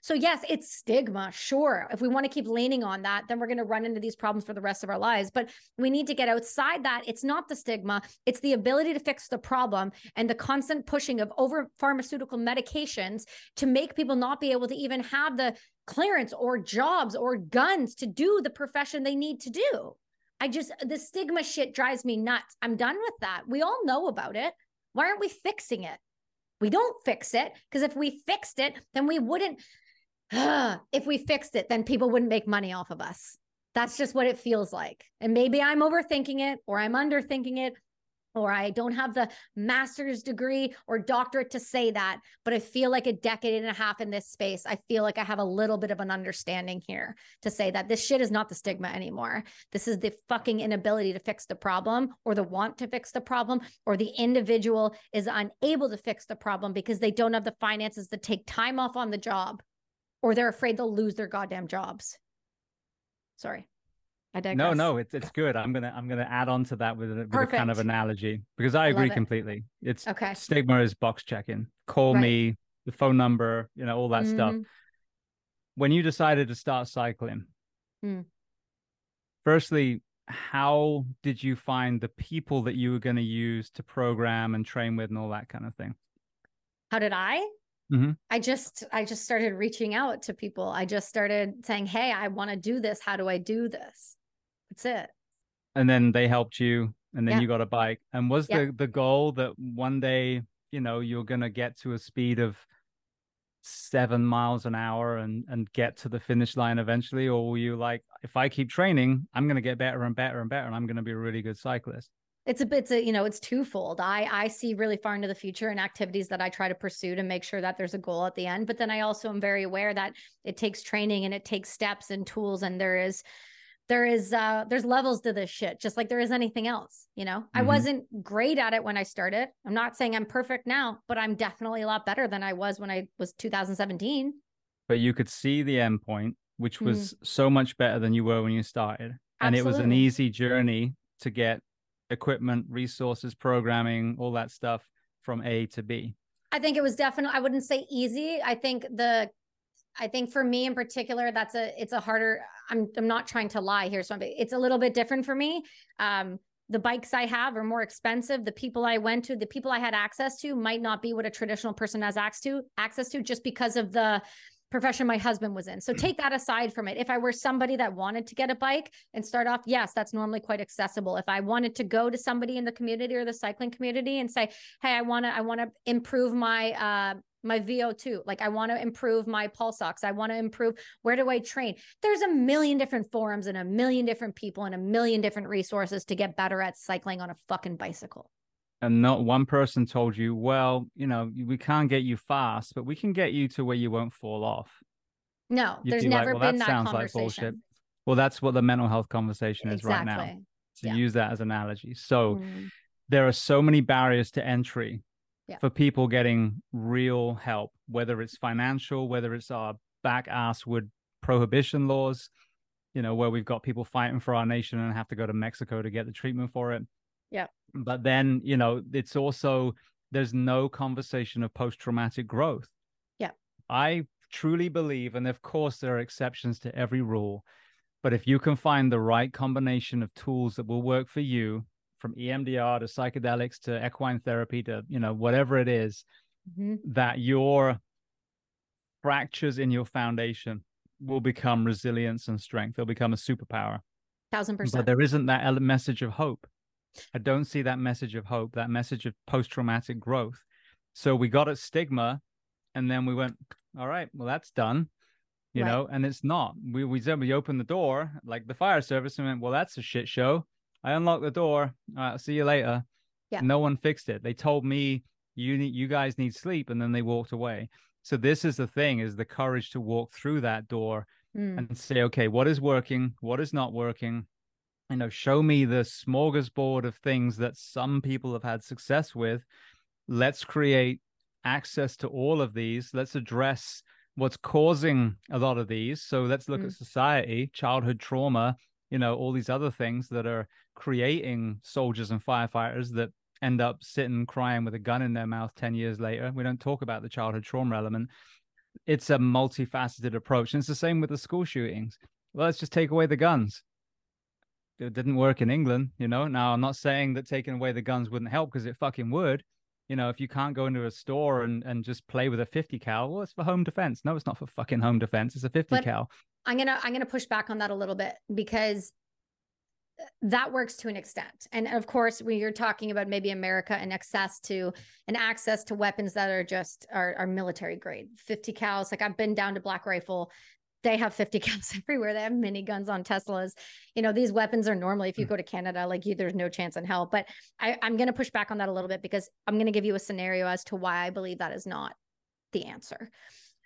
So, yes, it's stigma, sure. If we want to keep leaning on that, then we're going to run into these problems for the rest of our lives. But we need to get outside that. It's not the stigma, it's the ability to fix the problem and the constant pushing of over pharmaceutical medications to make people not be able to even have the clearance or jobs or guns to do the profession they need to do. I just, the stigma shit drives me nuts. I'm done with that. We all know about it. Why aren't we fixing it? We don't fix it because if we fixed it, then we wouldn't. (sighs) if we fixed it, then people wouldn't make money off of us. That's just what it feels like. And maybe I'm overthinking it or I'm underthinking it or I don't have the master's degree or doctorate to say that, but I feel like a decade and a half in this space, I feel like I have a little bit of an understanding here to say that this shit is not the stigma anymore. This is the fucking inability to fix the problem or the want to fix the problem, or the individual is unable to fix the problem because they don't have the finances to take time off on the job or they're afraid they'll lose their goddamn jobs. Sorry. I digress. No, no, it's it's good. I'm gonna I'm gonna add on to that with a, with a kind of analogy because I agree completely. It's okay. Stigma is box checking. Call right. me, the phone number, you know, all that mm-hmm. stuff. When you decided to start cycling, mm. firstly, how did you find the people that you were going to use to program and train with and all that kind of thing? How did I? Mm-hmm. I just I just started reaching out to people. I just started saying, "Hey, I want to do this. How do I do this?" That's it. And then they helped you and then yeah. you got a bike. And was yeah. the the goal that one day, you know, you're gonna get to a speed of seven miles an hour and and get to the finish line eventually? Or were you like, if I keep training, I'm gonna get better and better and better and I'm gonna be a really good cyclist? it's a bit you know it's twofold i i see really far into the future and activities that i try to pursue to make sure that there's a goal at the end but then i also am very aware that it takes training and it takes steps and tools and there is there is uh there's levels to this shit just like there is anything else you know mm-hmm. i wasn't great at it when i started i'm not saying i'm perfect now but i'm definitely a lot better than i was when i was 2017 but you could see the end point which was mm-hmm. so much better than you were when you started and Absolutely. it was an easy journey to get equipment resources programming all that stuff from a to b i think it was definitely i wouldn't say easy i think the I think for me in particular, that's a it's a harder. I'm I'm not trying to lie here, so it's a little bit different for me. Um, the bikes I have are more expensive. The people I went to, the people I had access to, might not be what a traditional person has access to. Access to just because of the profession my husband was in. So mm. take that aside from it. If I were somebody that wanted to get a bike and start off, yes, that's normally quite accessible. If I wanted to go to somebody in the community or the cycling community and say, "Hey, I want to I want to improve my uh my VO2. Like I want to improve my pulse ox. I want to improve where do I train? There's a million different forums and a million different people and a million different resources to get better at cycling on a fucking bicycle. And not one person told you, well, you know, we can't get you fast, but we can get you to where you won't fall off. No, You'd there's never like, well, been that, that sounds like bullshit. Well, that's what the mental health conversation is exactly. right now. To yeah. use that as an analogy. So mm there are so many barriers to entry Yeah. for people getting real help, whether it's financial, whether it's our back ass wood prohibition laws, you know, where we've got people fighting for our nation and have to go to Mexico to get the treatment for it. Yeah. But then, you know, it's also there's no conversation of post-traumatic growth. Yeah. I truly believe, and of course there are exceptions to every rule, but if you can find the right combination of tools that will work for you, from EMDR to psychedelics to equine therapy to, you know, whatever it is, Mhm. that your fractures in your foundation will become resilience and strength. They'll become a superpower. Thousand percent. But there isn't that ele- message of hope. I don't see that message of hope, that message of post traumatic growth. So we got a stigma and then we went, all right, well, that's done, you Right. know, and it's not. We, we said we opened the door like the fire service and went, well, that's a shit show. I unlocked the door. All right, I'll see you later. Yeah. No one fixed it. They told me you need, you guys need sleep. And then they walked away. So this is the thing is the courage to walk through that door Mm. and say, okay, what is working? What is not working? You know, show me the smorgasbord of things that some people have had success with. Let's create access to all of these. Let's address what's causing a lot of these. So let's look Mm. at society, childhood trauma, you know, all these other things that are creating soldiers and firefighters that end up sitting crying with a gun in their mouth 10 years later. We don't talk about the childhood trauma element it's a multifaceted approach. And it's the same with the school shootings. Well, let's just take away the guns. It didn't work in England, you know. Now, I'm not saying that taking away the guns wouldn't help because it fucking would. You know, if you can't go into a store and, and just play with a 50 cal, well, it's for home defense. No, it's not for fucking home defense. It's a 50 But- cal. I'm gonna I'm gonna push back on that a little bit because that works to an extent. And of course, when you're talking about maybe America and access to and access to weapons that are just are, are military grade, 50 cals. Like I've been down to Black Rifle. They have 50 (laughs) cals everywhere. They have mini guns on Teslas. You know, these weapons are normally, if you hmm. go to Canada, like you, there's no chance in hell. But I, I'm going to push back on that a little bit because I'm going to give you a scenario as to why I believe that is not the answer.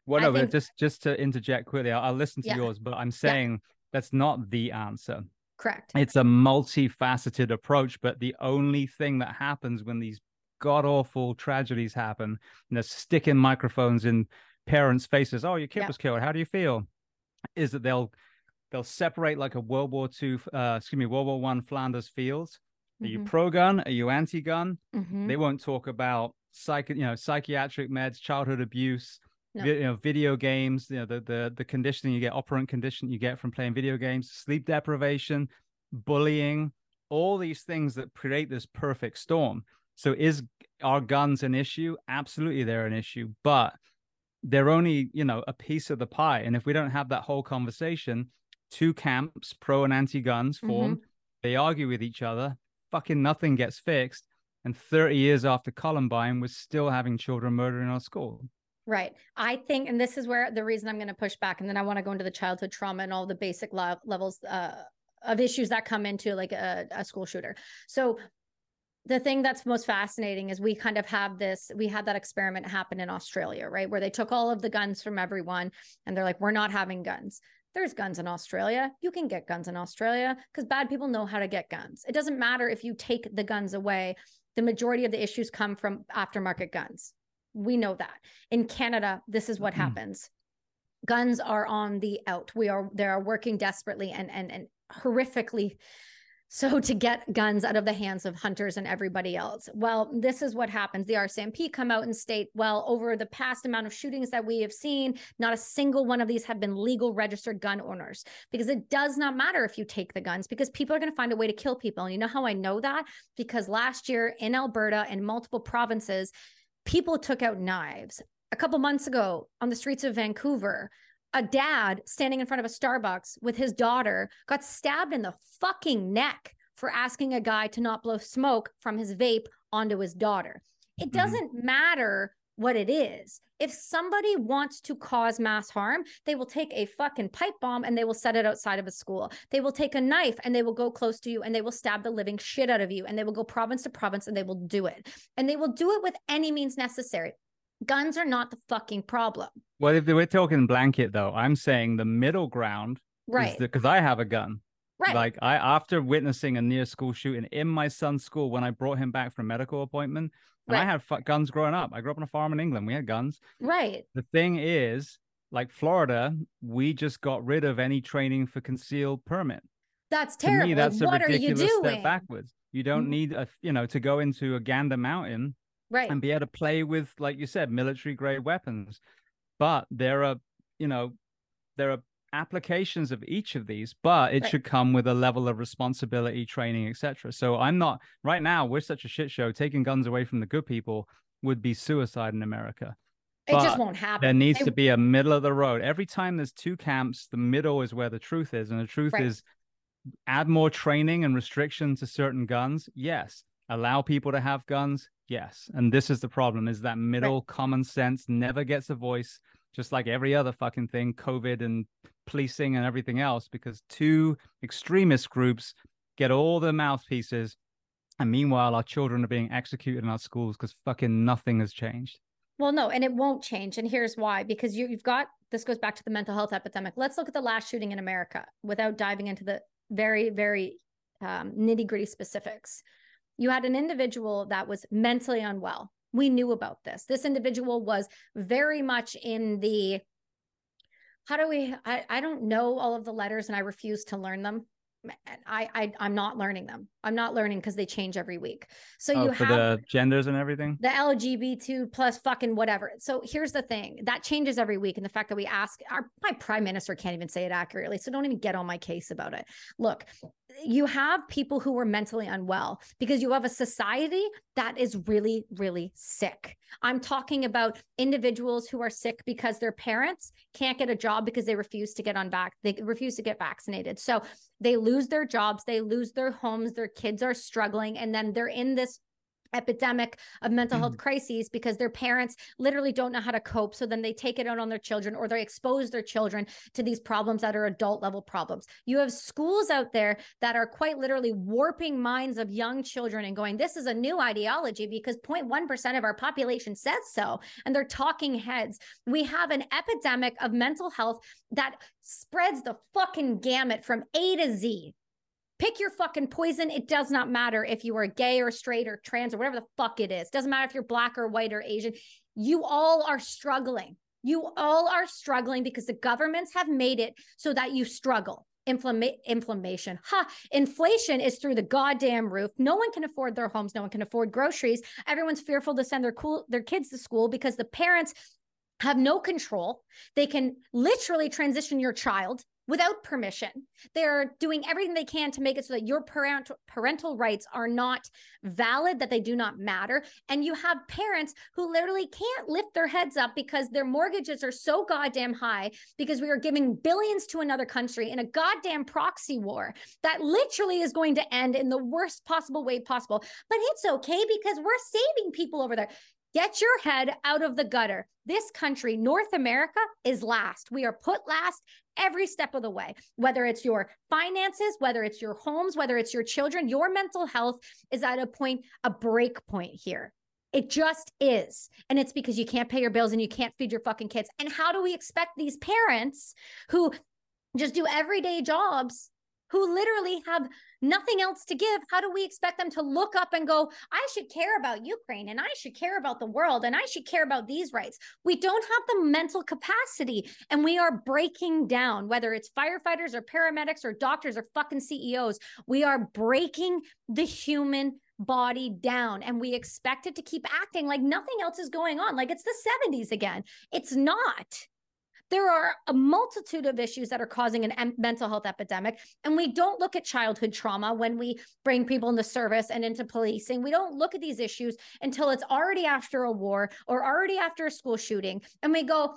Well, no, think- just just to interject quickly, I'll, I'll listen to Yeah. yours, but I'm saying that's not the answer. Correct. it's a multifaceted approach but the only thing that happens when these god awful tragedies happen and they're sticking microphones in parents faces oh your kid Yeah. was killed how do you feel is that they'll they'll separate like a world war Two, uh excuse me world war one flanders fields are you Mhm. pro-gun are you anti-gun Mhm. they won't talk about psych you know psychiatric meds childhood abuse No. you know video games you know the, the the conditioning you get operant condition you get from playing video games sleep deprivation bullying all these things that create this perfect storm. So is are guns an issue? Absolutely they're an issue but they're only you know a piece of the pie. And if we don't have that whole conversation two camps pro and anti guns form mm-hmm. they argue with each other fucking nothing gets fixed and 30 years after columbine we're still having children murdered in our school Right. I think, and this is where the reason I'm going to push back, and then I want to go into the childhood trauma and all the basic le- levels uh, of issues that come into like a, a school shooter. So, the thing that's most fascinating is we kind of have this, we had that experiment happen in Australia, right? Where they took all of the guns from everyone and they're like, we're not having guns. There's guns in Australia. You can get guns in Australia because bad people know how to get guns. It doesn't matter if you take the guns away. The majority of the issues come from aftermarket guns. We know that. In Canada, this is what Mhm. happens. Guns are on the out. We are they are working desperately and and and horrifically so (laughs) to get guns out of the hands of hunters and everybody else. Well, this is what happens. The RCMP come out and state, well, over the past amount of shootings that we have seen, not a single one of these have been legal registered gun owners because it does not matter if you take the guns because people are going to find a way to kill people. And you know how I know that? Because last year in Alberta and multiple provinces, people took out knives. A couple months ago on the streets of Vancouver, a dad standing in front of a Starbucks with his daughter got stabbed in the fucking neck for asking a guy to not blow smoke from his vape onto his daughter. It Mhm. doesn't matter what it is. If somebody wants to cause mass harm, they will take a fucking pipe bomb and they will set it outside of a school. They will take a knife and they will go close to you and they will stab the living shit out of you and they will go province to province and they will do it. And they will do it with any means necessary. Guns are not the fucking problem. well if we're talking blanket though i'm saying the middle ground Right. because i have a gun Right. Like I after witnessing a near school shooting in my son's school when I brought him back from medical appointment, and I had fu- guns growing up. I grew up on a farm in England. We had guns. right. The thing is, like Florida, we just got rid of any training for concealed permit. That's To terrible. me, that's a what are you ridiculous doing? step backwards. You don't Mhm. need a you know to go into a Gander Mountain Right. and be able to play with, like you said, military grade weapons. But there are, you know, there are applications of each of these, but it Right. should come with a level of responsibility, training, etc. So I'm not right now. We're such a shit show. Taking guns away from the good people would be suicide in America. it just won't happen. There needs to be a middle of the road. Every time there's two camps, the middle is where the truth is, and the truth Right. is add more training and restriction to certain guns. Yes. Allow people to have guns. Yes. And this is the problem: is that middle common sense never gets a voice, just like every other fucking thing, COVID and policing and everything else, because two extremist groups get all the mouthpieces. And meanwhile, our children are being executed in our schools because fucking nothing has changed. Well, no, and it won't change. And here's why because you, you've got this goes back to the mental health epidemic. Let's look at the last shooting in America without diving into the very, very um, nitty gritty specifics. You had an individual that was mentally unwell. We knew about this. This individual was very much in the how do we I, I don't know all of the letters and I refuse to learn them. I, I I'm not learning them. I'm not learning because they change every week. So oh, you have the genders and everything. the LGBT plus fucking whatever. So here's the thing that changes every week. And the fact that we ask our my prime minister can't even say it accurately. So don't even get on my case about it. Look, you have people who are mentally unwell because you have a society that is really, really sick. I'm talking about individuals who are sick because their parents can't get a job because they refuse to get on back, they refuse to get vaccinated. So they lose their jobs, they lose their homes, their kids are struggling, and then they're in this epidemic of mental health mm-hmm. crises because their parents literally don't know how to cope. So then they take it out on their children or they expose their children to these problems that are adult level problems. You have schools out there that are quite literally warping minds of young children and going this is a new ideology because 0.1% of our population says so and they're talking heads. We have an epidemic of mental health that spreads the fucking gamut from A to Z pick your fucking poison. It does not matter if you are gay or straight or trans or whatever the fuck it is. Doesn't matter if you're black or white or Asian. You all are struggling. You all are struggling because the governments have made it so that you struggle. Inflama- inflammation. Ha! Inflation is through the goddamn roof. No one can afford their homes. No one can afford groceries. Everyone's fearful to send their cool their kids to school because the parents have no control. They can literally transition your child without permission. They're doing everything they can to make it so that your parental parental rights are not valid, that they do not matter. And you have parents who literally can't lift their heads up because their mortgages are so goddamn high because we are giving billions to another country in a goddamn proxy war that literally is going to end in the worst possible way possible. But it's okay because we're saving people over there. Get your head out of the gutter. This country, North America, is last. We are put last every step of the way, whether it's your finances, whether it's your homes, whether it's your children, your mental health is at a point, a break point here. It just is. And it's because you can't pay your bills and you can't feed your fucking kids. And how do we expect these parents who just do everyday jobs, who literally have nothing else to give, how do we expect them to look up and go, I should care about Ukraine and I should care about the world and I should care about these rights? We don't have the mental capacity and we are breaking down, whether it's firefighters or paramedics or doctors or fucking CEOs, we are breaking the human body down and we expect it to keep acting like nothing else is going on, like it's the 70s again. It's not there are a multitude of issues that are causing an em- mental health epidemic and we don't look at childhood trauma when we bring people into service and into policing we don't look at these issues until it's already after a war or already after a school shooting and we go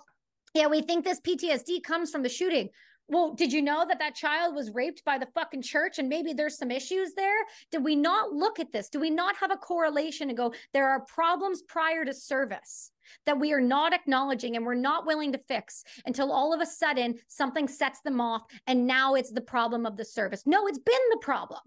yeah we think this ptsd comes from the shooting well, did you know that that child was raped by the fucking church and maybe there's some issues there? Did we not look at this? Do we not have a correlation and go, there are problems prior to service that we are not acknowledging and we're not willing to fix until all of a sudden something sets them off and now it's the problem of the service? No, it's been the problem.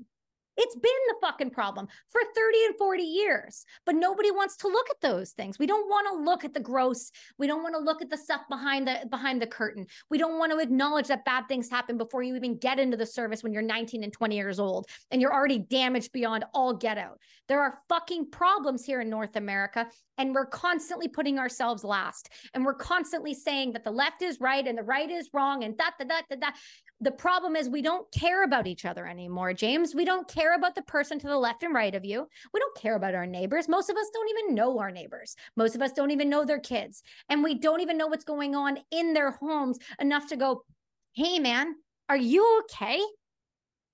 It's been the fucking problem for 30 and 40 years, but nobody wants to look at those things. We don't want to look at the gross. We don't want to look at the stuff behind the behind the curtain. We don't want to acknowledge that bad things happen before you even get into the service when you're 19 and 20 years old and you're already damaged beyond all get out. There are fucking problems here in North America and we're constantly putting ourselves last. And we're constantly saying that the left is right and the right is wrong and that that that that. The problem is we don't care about each other anymore, James. We don't care about the person to the left and right of you. We don't care about our neighbors. Most of us don't even know our neighbors. Most of us don't even know their kids. And we don't even know what's going on in their homes enough to go, hey, man, are you okay?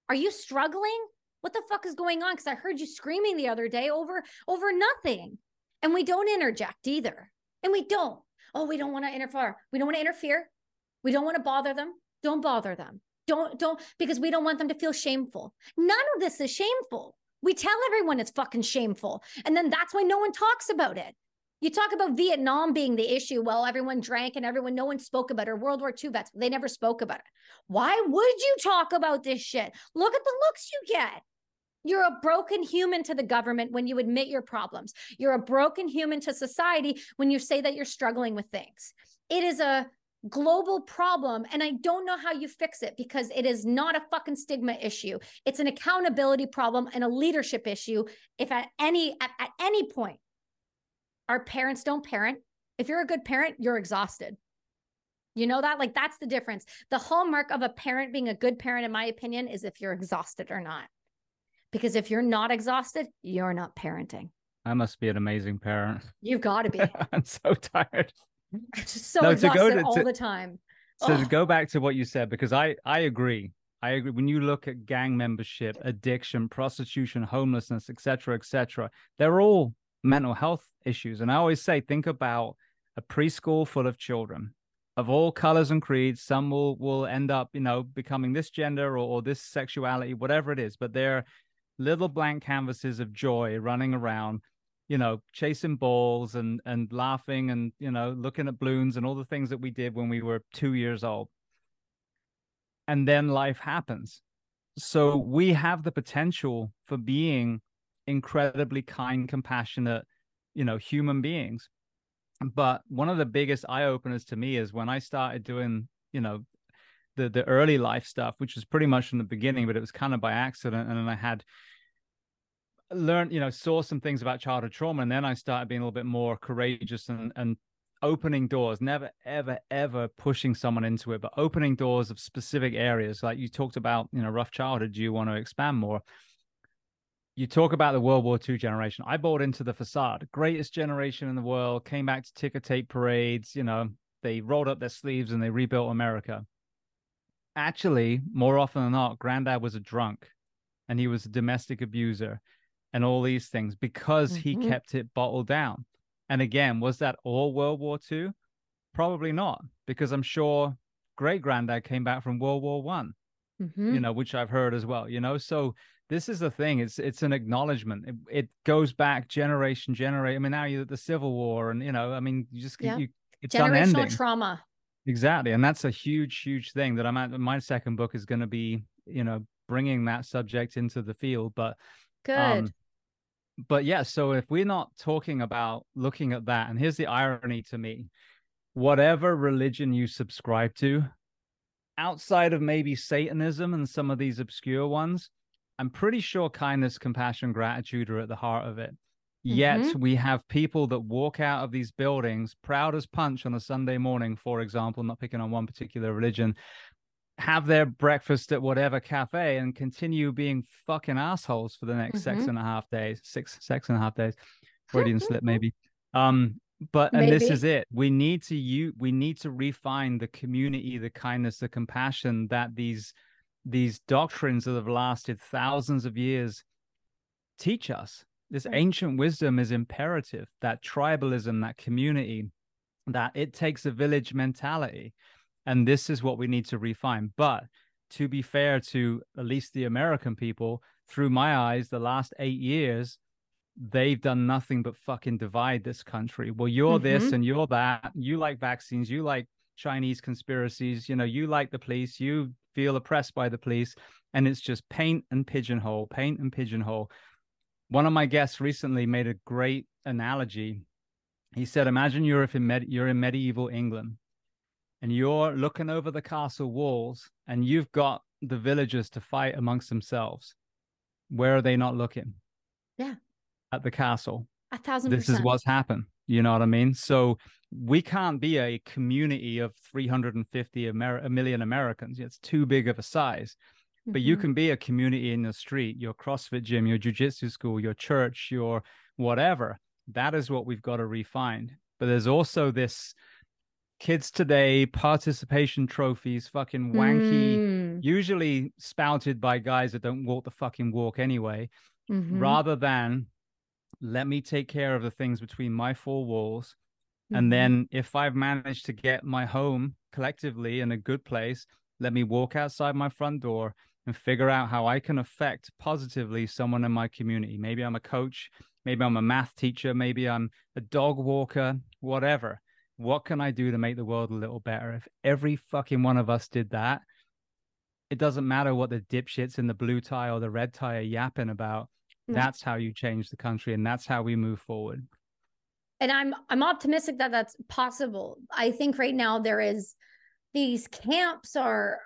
Are you struggling? What the fuck is going on? Because I heard you screaming the other day over over nothing. And we don't interject either. And we don't. Oh, we don't want to interfere. We don't want to interfere. We don't want to bother them. Don't bother them. Don't, don't, because we don't want them to feel shameful. None of this is shameful. We tell everyone it's fucking shameful. And then that's why no one talks about it. You talk about Vietnam being the issue. Well, everyone drank and everyone, no one spoke about it. Or World War II vets, they never spoke about it. Why would you talk about this shit? Look at the looks you get. You're a broken human to the government when you admit your problems. You're a broken human to society when you say that you're struggling with things. It is a global problem and I don't know how you fix it because it is not a fucking stigma issue. It's an accountability problem and a leadership issue. If at any at, at any point our parents don't parent, if you're a good parent, you're exhausted. You know that? Like that's the difference. The hallmark of a parent being a good parent in my opinion is if you're exhausted or not. Because if you're not exhausted, you're not parenting. I must be an amazing parent. You've got to be. (laughs) I'm so tired. Just so no, exhausted to go to, all to, the time. So to go back to what you said, because I I agree. I agree. When you look at gang membership, addiction, prostitution, homelessness, etc., etc., they're all mental health issues. And I always say, think about a preschool full of children of all colors and creeds. Some will will end up, you know, becoming this gender or, or this sexuality, whatever it is. But they're little blank canvases of joy running around you know, chasing balls and and laughing and you know, looking at balloons and all the things that we did when we were two years old. And then life happens. So we have the potential for being incredibly kind, compassionate, you know, human beings. But one of the biggest eye openers to me is when I started doing, you know, the the early life stuff, which was pretty much from the beginning, but it was kind of by accident. And then I had learned, you know, saw some things about childhood trauma, and then I started being a little bit more courageous and and opening doors, never ever ever pushing someone into it, but opening doors of specific areas. Like you talked about, you know, rough childhood. Do you want to expand more? You talk about the World War II generation. I bought into the facade, greatest generation in the world. Came back to ticker tape parades. You know, they rolled up their sleeves and they rebuilt America. Actually, more often than not, Granddad was a drunk, and he was a domestic abuser and all these things because mm-hmm. he kept it bottled down. And again, was that all World War II? Probably not, because I'm sure great granddad came back from World War One, mm-hmm. you know, which I've heard as well, you know. So this is the thing, it's it's an acknowledgement. It, it goes back generation, generation. I mean, now you're at the Civil War, and you know, I mean, you just yeah. you, it's generational unending. trauma. Exactly, and that's a huge, huge thing that I'm at. My second book is going to be, you know, bringing that subject into the field, but good. Um, but yeah, so if we're not talking about looking at that, and here's the irony to me whatever religion you subscribe to, outside of maybe Satanism and some of these obscure ones, I'm pretty sure kindness, compassion, gratitude are at the heart of it. Yet mm-hmm. we have people that walk out of these buildings proud as punch on a Sunday morning, for example, not picking on one particular religion, have their breakfast at whatever cafe and continue being fucking assholes for the next mm-hmm. six and a half days, six, six and a half days. Freudian slip, maybe. Um, but and maybe. this is it. We need to you we need to refine the community, the kindness, the compassion that these these doctrines that have lasted thousands of years teach us. This right. ancient wisdom is imperative, that tribalism, that community, that it takes a village mentality and this is what we need to refine. But to be fair to at least the American people, through my eyes, the last eight years, they've done nothing but fucking divide this country. Well, you're mm-hmm. this and you're that. You like vaccines. You like Chinese conspiracies. You know, you like the police. You feel oppressed by the police and it's just paint and pigeonhole paint and pigeonhole one of my guests recently made a great analogy he said imagine you're in med- you're in medieval england and you're looking over the castle walls and you've got the villagers to fight amongst themselves where are they not looking? Yeah. At the castle. A thousand this is what's happened you know what i mean? So we can't be a community of 350 Amer- a million americans it's too big of a size. But mm-hmm. you can be a community in the street your crossfit gym your jiu-jitsu school your church your whatever. That is what we've got to refine. But there's also this kids today participation trophies fucking wanky mm. usually spouted by guys that don't walk the fucking walk anyway mm-hmm. rather than let me take care of the things between my four walls mm-hmm. and then if i've managed to get my home collectively in a good place let me walk outside my front door and figure out how i can affect positively someone in my community maybe i'm a coach maybe i'm a math teacher maybe i'm a dog walker whatever what can I do to make the world a little better? If every fucking one of us did that, it doesn't matter what the dipshits in the blue tie or the red tie are yapping about. Mm-hmm. That's how you change the country, and that's how we move forward. And I'm I'm optimistic that that's possible. I think right now there is these camps are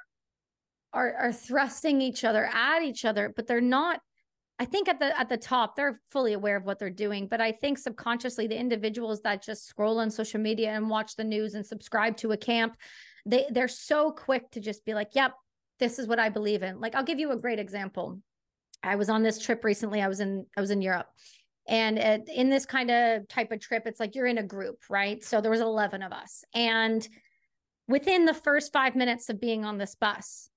are are thrusting each other at each other, but they're not I think at the at the top they're fully aware of what they're doing, but I think subconsciously the individuals that just scroll on social media and watch the news and subscribe to a camp, they they're so quick to just be like, "Yep, this is what I believe in." Like I'll give you a great example. I was on this trip recently. I was in I was in Europe. And it, in this kind of type of trip, it's like you're in a group, right? So there was 11 of us. And within the first 5 minutes of being on this bus,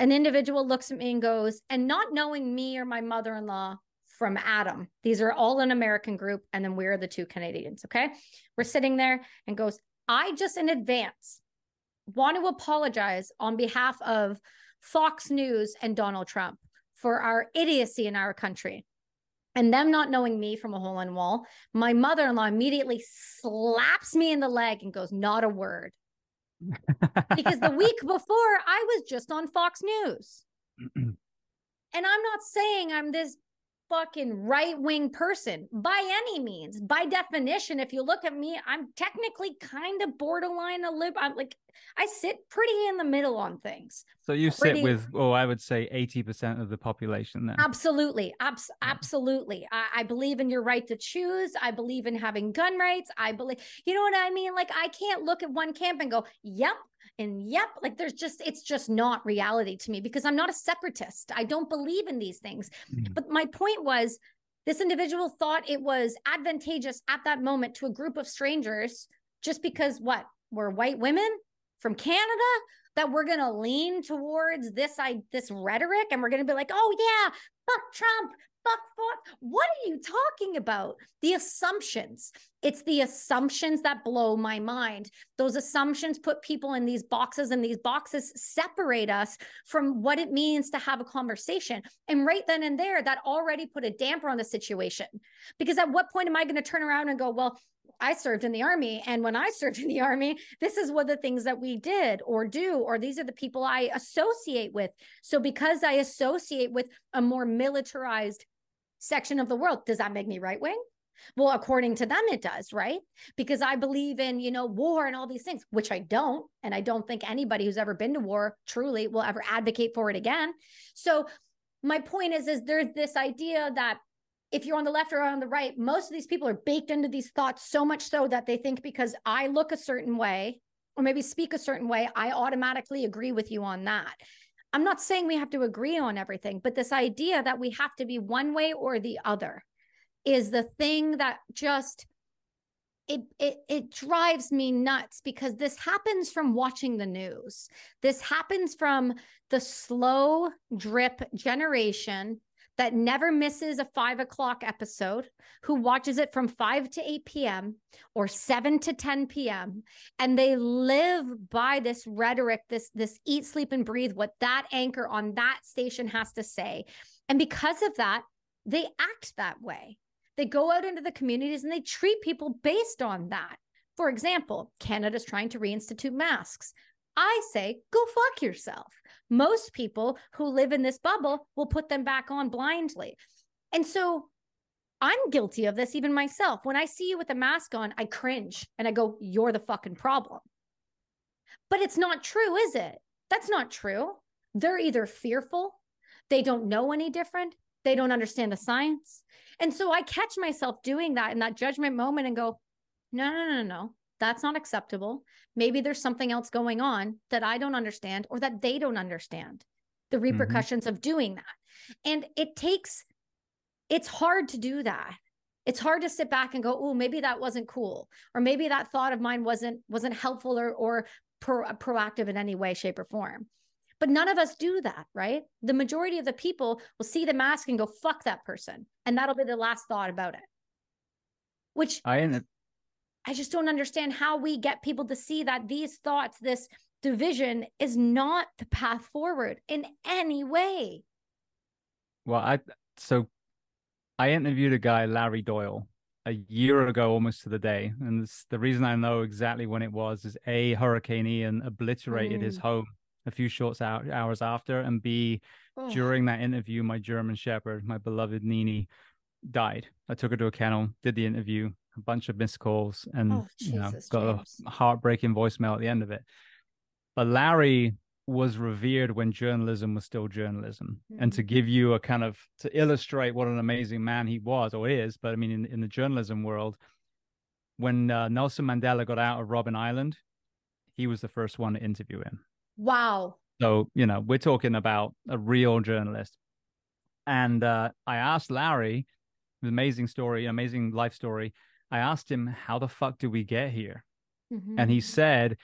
an individual looks at me and goes, and not knowing me or my mother in law from Adam, these are all an American group, and then we're the two Canadians. Okay. We're sitting there and goes, I just in advance want to apologize on behalf of Fox News and Donald Trump for our idiocy in our country. And them not knowing me from a hole in wall, my mother in law immediately slaps me in the leg and goes, Not a word because the (laughs) week before I was just on Fox News. (clears throat) and I'm not saying I'm this fucking right wing person by any means. By definition, if you look at me, I'm technically kind of borderline a lib. I'm like, I sit pretty in the middle on things. So you pretty... sit with, oh, I would say 80% of the population then. Absolutely. Abs- absolutely. I-, I believe in your right to choose. I believe in having gun rights. I believe, you know what I mean? Like, I can't look at one camp and go, yep, and yep like there's just it's just not reality to me because i'm not a separatist. I don't believe in these things. Mm-hmm. but my point was this individual thought it was advantageous at that moment to a group of strangers just because what we're white women from canada that we're going to lean towards this I this rhetoric and we're going to be like, "Oh yeah, fuck Trump, fuck. What are you talking about? The assumptions. It's the assumptions that blow my mind. Those assumptions put people in these boxes, and these boxes separate us from what it means to have a conversation. And right then and there, that already put a damper on the situation. Because at what point am I going to turn around and go, well, I served in the army. And when I (laughs) served in the army, this is one of the things that we did or do, or these are the people I associate with. So because I associate with a more militarized section of the world. Does that make me right wing? Well, according to them, it does, right? Because I believe in, you know, war and all these things, which I don't. And I don't think anybody who's ever been to war truly will ever advocate for it again. So my point is, is there's this idea that if you're on the left or on the right, most of these people are baked into these thoughts so much so that they think because I look a certain way or maybe speak a certain way, I automatically agree with you on that. I'm not saying we have to agree on everything, but this idea that we have to be one way or the other is the thing that just it, it it drives me nuts because this happens from watching the news. This happens from the slow drip generation that never misses a five o'clock episode, who watches it from 5 to 8 p.m. or 7 to 10 p.m. And they live by this rhetoric, this, this eat, sleep, and breathe, what that anchor on that station has to say. And because of that, they act that way. They go out into the communities and they treat people based on that. For example, Canada's trying to reinstitute masks. I say, go fuck yourself. Most people who live in this bubble will put them back on blindly. And so I'm guilty of this even myself. When I see you with a mask on, I cringe and I go, You're the fucking problem. But it's not true, is it? That's not true. They're either fearful, they don't know any different, they don't understand the science. And so I catch myself doing that in that judgment moment and go, No, no, no, no. That's not acceptable. Maybe there's something else going on that I don't understand or that they don't understand the mm-hmm. repercussions mm-hmm. of doing that. And it takes it's hard to do that it's hard to sit back and go oh maybe that wasn't cool or maybe that thought of mine wasn't wasn't helpful or or pro- proactive in any way shape or form but none of us do that right the majority of the people will see the mask and go fuck that person and that'll be the last thought about it which i i just don't understand how we get people to see that these thoughts this division is not the path forward in any way well i so I interviewed a guy, Larry Doyle, a year ago, almost to the day. And this, the reason I know exactly when it was is A, Hurricane Ian obliterated mm. his home a few short hours after. And B, oh. during that interview, my German Shepherd, my beloved Nini, died. I took her to a kennel, did the interview, a bunch of missed calls, and oh, Jesus, you know, got James. a heartbreaking voicemail at the end of it. But Larry was revered when journalism was still journalism mm-hmm. and to mm-hmm. give you a kind of to illustrate what an amazing man he was or is but i mean in, in the journalism world when uh, nelson mandela got out of robben island he was the first one to interview him wow so you know we're talking about a real journalist and uh, i asked larry an amazing story amazing life story i asked him how the fuck did we get here mm-hmm. and he said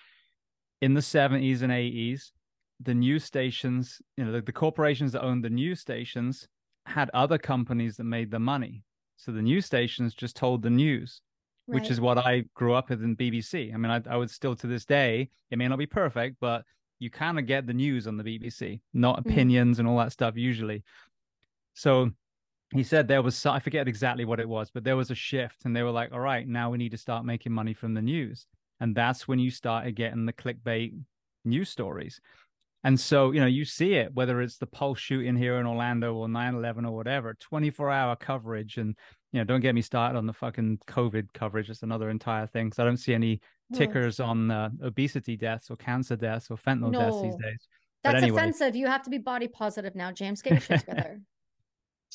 in the 70s and 80s the news stations, you know, the, the corporations that owned the news stations had other companies that made the money. So the news stations just told the news, right. which is what I grew up with in BBC. I mean, I, I would still to this day, it may not be perfect, but you kind of get the news on the BBC, not mm. opinions mm. and all that stuff usually. So he said there was, I forget exactly what it was, but there was a shift and they were like, all right, now we need to start making money from the news. And that's when you started getting the clickbait news stories. And so, you know, you see it, whether it's the Pulse shooting here in Orlando or 9 11 or whatever, 24 hour coverage. And, you know, don't get me started on the fucking COVID coverage. It's another entire thing. So I don't see any tickers on uh, obesity deaths or cancer deaths or fentanyl no. deaths these days. That's anyway. offensive. You have to be body positive now, James. Get your shit together. (laughs)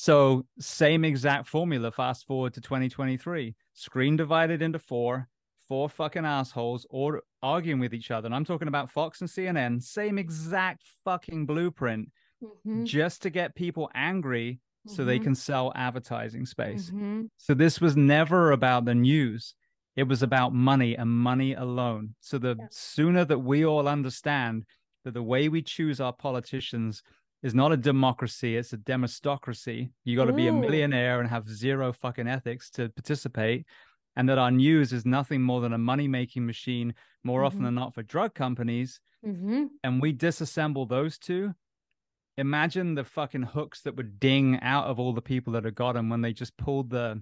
so, same exact formula. Fast forward to 2023. Screen divided into four four fucking assholes or arguing with each other. And I'm talking about Fox and CNN, same exact fucking blueprint, mm-hmm. just to get people angry so mm-hmm. they can sell advertising space. Mm-hmm. So this was never about the news. It was about money and money alone. So the yeah. sooner that we all understand that the way we choose our politicians is not a democracy, it's a demostocracy. You got to be a millionaire and have zero fucking ethics to participate and that our news is nothing more than a money making machine more mm-hmm. often than not for drug companies mm-hmm. and we disassemble those two imagine the fucking hooks that would ding out of all the people that have got them when they just pulled the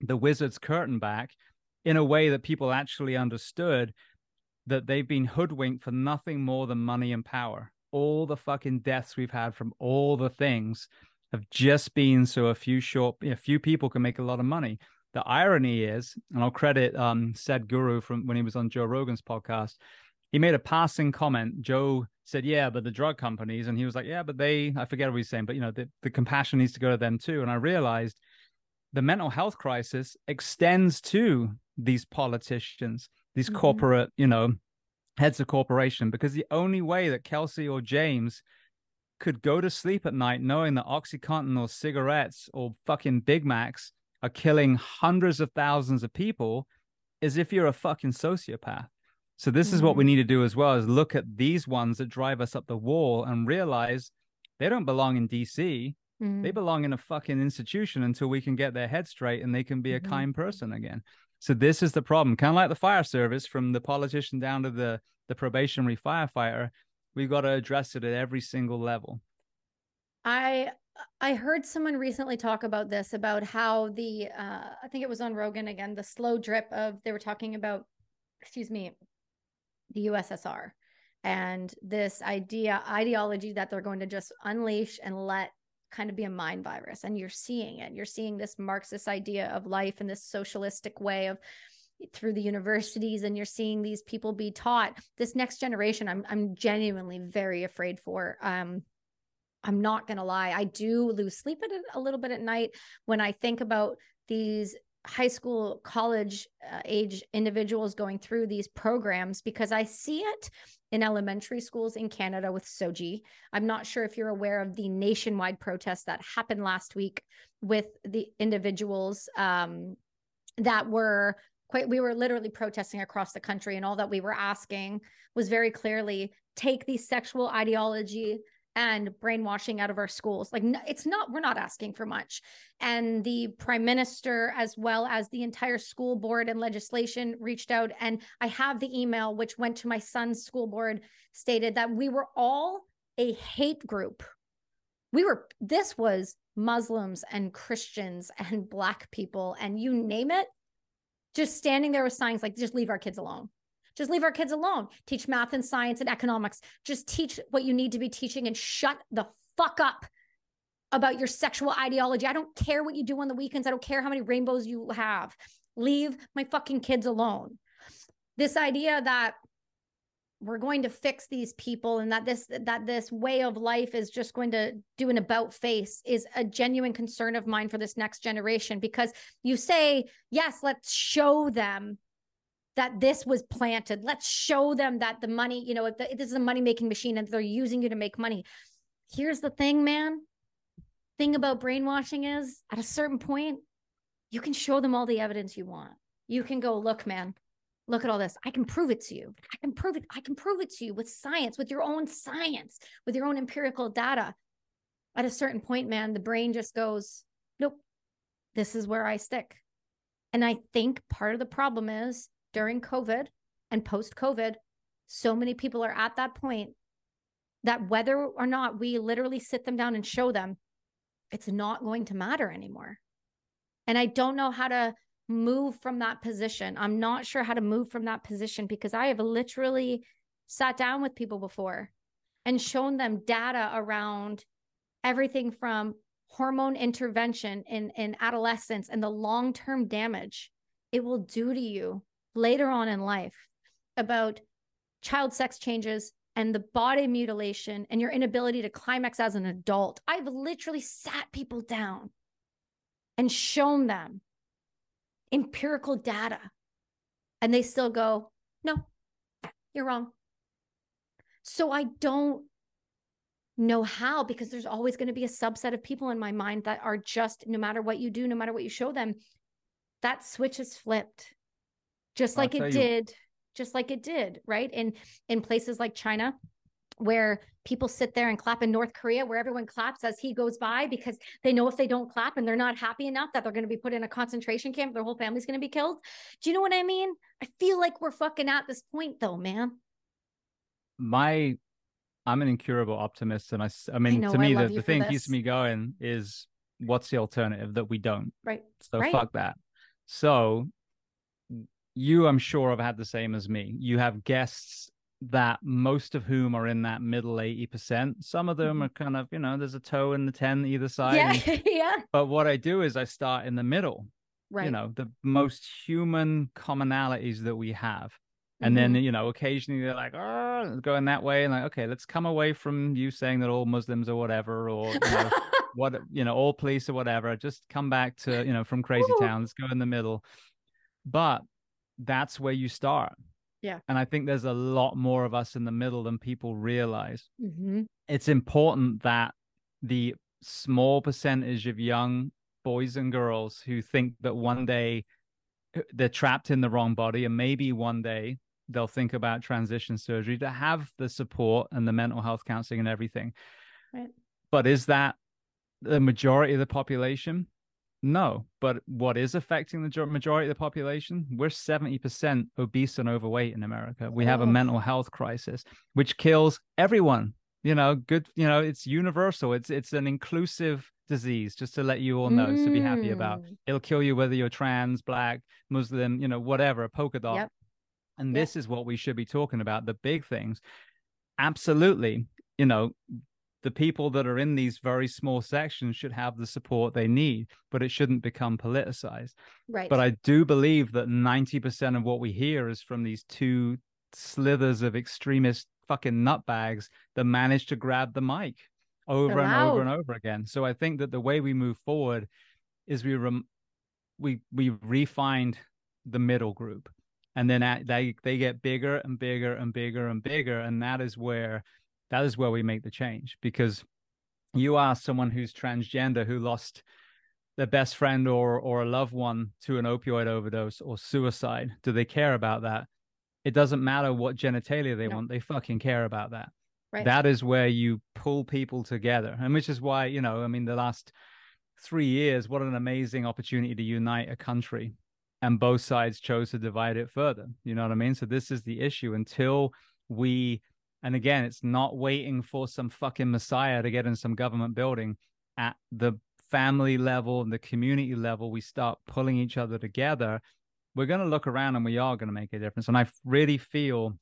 the wizard's curtain back in a way that people actually understood that they've been hoodwinked for nothing more than money and power all the fucking deaths we've had from all the things have just been so a few short a few people can make a lot of money the irony is, and I'll credit um, Sadhguru from when he was on Joe Rogan's podcast. He made a passing comment. Joe said, "Yeah, but the drug companies," and he was like, "Yeah, but they." I forget what he's saying, but you know, the, the compassion needs to go to them too. And I realized the mental health crisis extends to these politicians, these mm-hmm. corporate, you know, heads of corporation, because the only way that Kelsey or James could go to sleep at night knowing that OxyContin or cigarettes or fucking Big Macs are killing hundreds of thousands of people is if you're a fucking sociopath. So this mm-hmm. is what we mm. need to do as well is look at these ones that drive us up the wall and realize they don't belong in DC. Mm-hmm. They belong in a fucking institution until we can get their head straight and they can be a mm-hmm. kind person again. So this is the problem. Kind of like the fire service from the politician down to the the probationary firefighter, we've got to address it at every single level. I I heard someone recently talk about this about how the uh, I think it was on Rogan again the slow drip of they were talking about excuse me the USSR and this idea ideology that they're going to just unleash and let kind of be a mind virus and you're seeing it. You're seeing this marxist idea of life and this socialistic way of through the universities and you're seeing these people be taught this next generation i'm i'm genuinely very afraid for. Um i'm not going to lie i do lose sleep a little bit at night when i think about these high school college uh, age individuals going through these programs because i see it in elementary schools in canada with SOGI. I'm not sure if you're aware of the nationwide protest that happened last week with the individuals um, that were quite we were literally protesting across the country and all that we were asking was very clearly take the sexual ideology and brainwashing out of our schools. Like it's not we're not asking for much. And the prime minister as well as the entire school board and legislation reached out. And i have the email which went to my son's school board stated that we were all a hate group. We were this was muslims and christians and black people and you name it just standing there with signs like just leave our kids alone just leave our kids alone. Teach math and science and economics. Just teach what you need to be teaching and shut the fuck up about your sexual ideology. I don't care what you do on the weekends. I don't care how many rainbows you have. Leave my fucking kids alone. This idea that we're going to fix these people and that this that this way of life is just going to do an about face is a genuine concern of mine for this next generation because you say yes let's show them that this was planted let's show them that the money you know the, this is a money making machine and they're using you to make money here's the thing man thing about brainwashing is at a certain point you can show them all the evidence you want you can go look man look at all this. I can prove it to you. I can prove it. I can prove it to you with science, with your own science, with your own empirical data. At a certain point, man, the brain just goes, nope, this is where I stick. And I think part of the problem is during COVID and post COVID, so many people are at that point that whether or not we literally sit them down and show them, it's not going to matter anymore. And I don't know how to move from that position. I'm not sure how to move from that position because I have literally sat down with people before and shown them data around everything from hormone intervention in, in adolescence and the long term damage it will do to you later on in life about child sex changes and the body mutilation and your inability to climax as an adult. I've literally sat people down and shown them empirical data. And they still go, no, you're wrong. So I don't know how because there's always going to be a subset of people in my mind that are just, no matter what you do, no matter what you show them, that switch is flipped. Just like it did, just like it did, right? In in places like China, where people sit there and clap in North Korea, where everyone claps as he goes by because they know if they don't clap and they're not happy enough that they're going to be put in a concentration camp, their whole family's going to be killed. Do you know what I mean? I feel like we're fucking at this point though, man. My, I'm an incurable optimist. And I, I mean, I know, to me, the, the thing this. keeps me going is what's the alternative that we don't? Right. So right. fuck that. So you, I'm sure, have had the same as me. You have guests that most of whom are in that middle 80%. Some of them mm-hmm. are kind of, you know, there's a toe in the 10 either side. Yeah. And, (laughs) yeah. But what I do is I start in the middle. Right. You know, the most human commonalities that we have. And mm-hmm. then, you know, occasionally they're like, oh, going that way. And like, okay, let's come away from you saying that all Muslims or whatever, or you know, (laughs) what, you know, all police or whatever. Just come back to, you know, from crazy Ooh. town. Let's go in the middle. But that's where you start yeah. And I think there's a lot more of us in the middle than people realize. Mm-hmm. It's important that the small percentage of young boys and girls who think that one day uh, they're trapped in the wrong body and maybe one day they'll think about transition surgery to have the support and the mental health counseling and everything. Right. But is that the majority of the population? No, but what is affecting the majority of the population? We're 70% obese and overweight in America. We have a mental health crisis, which kills everyone. You know, good, you know, it's universal. It's it's an inclusive disease, just to let you all know, mm. to be happy about. Mm. It'll kill you whether you're trans, black, Muslim, you know, whatever, a polka dot. Yep. And yep. this is what we should be talking about, the big things. absolutely, you know, the people that are in these very small sections should have the support they need, but it shouldn't become politicized. Right. But I do believe that 90% of what we hear is from these two slithers of extremist fucking nutbags that manage to grab the mic over and over and over again. So I think that the way we move forward is we rem- we we refined the middle group and then at, they they get bigger and bigger and bigger and bigger and that is where that is where we make the change because you are someone who's transgender who lost their best friend or or a loved one to an opioid overdose or suicide. Do they care about that? It doesn't matter what genitalia they no. want they fucking care about that. Right. that is where you pull people together and which is why you know i mean the last 3 years what an amazing opportunity to unite a country and both sides chose to divide it further. You know what i mean? So this is the issue. Until we and again, it's not waiting for some fucking messiah to get in some government building. At the family level and the community level, we start pulling each other together. We're going to look around and we are going to make a difference. And I really feel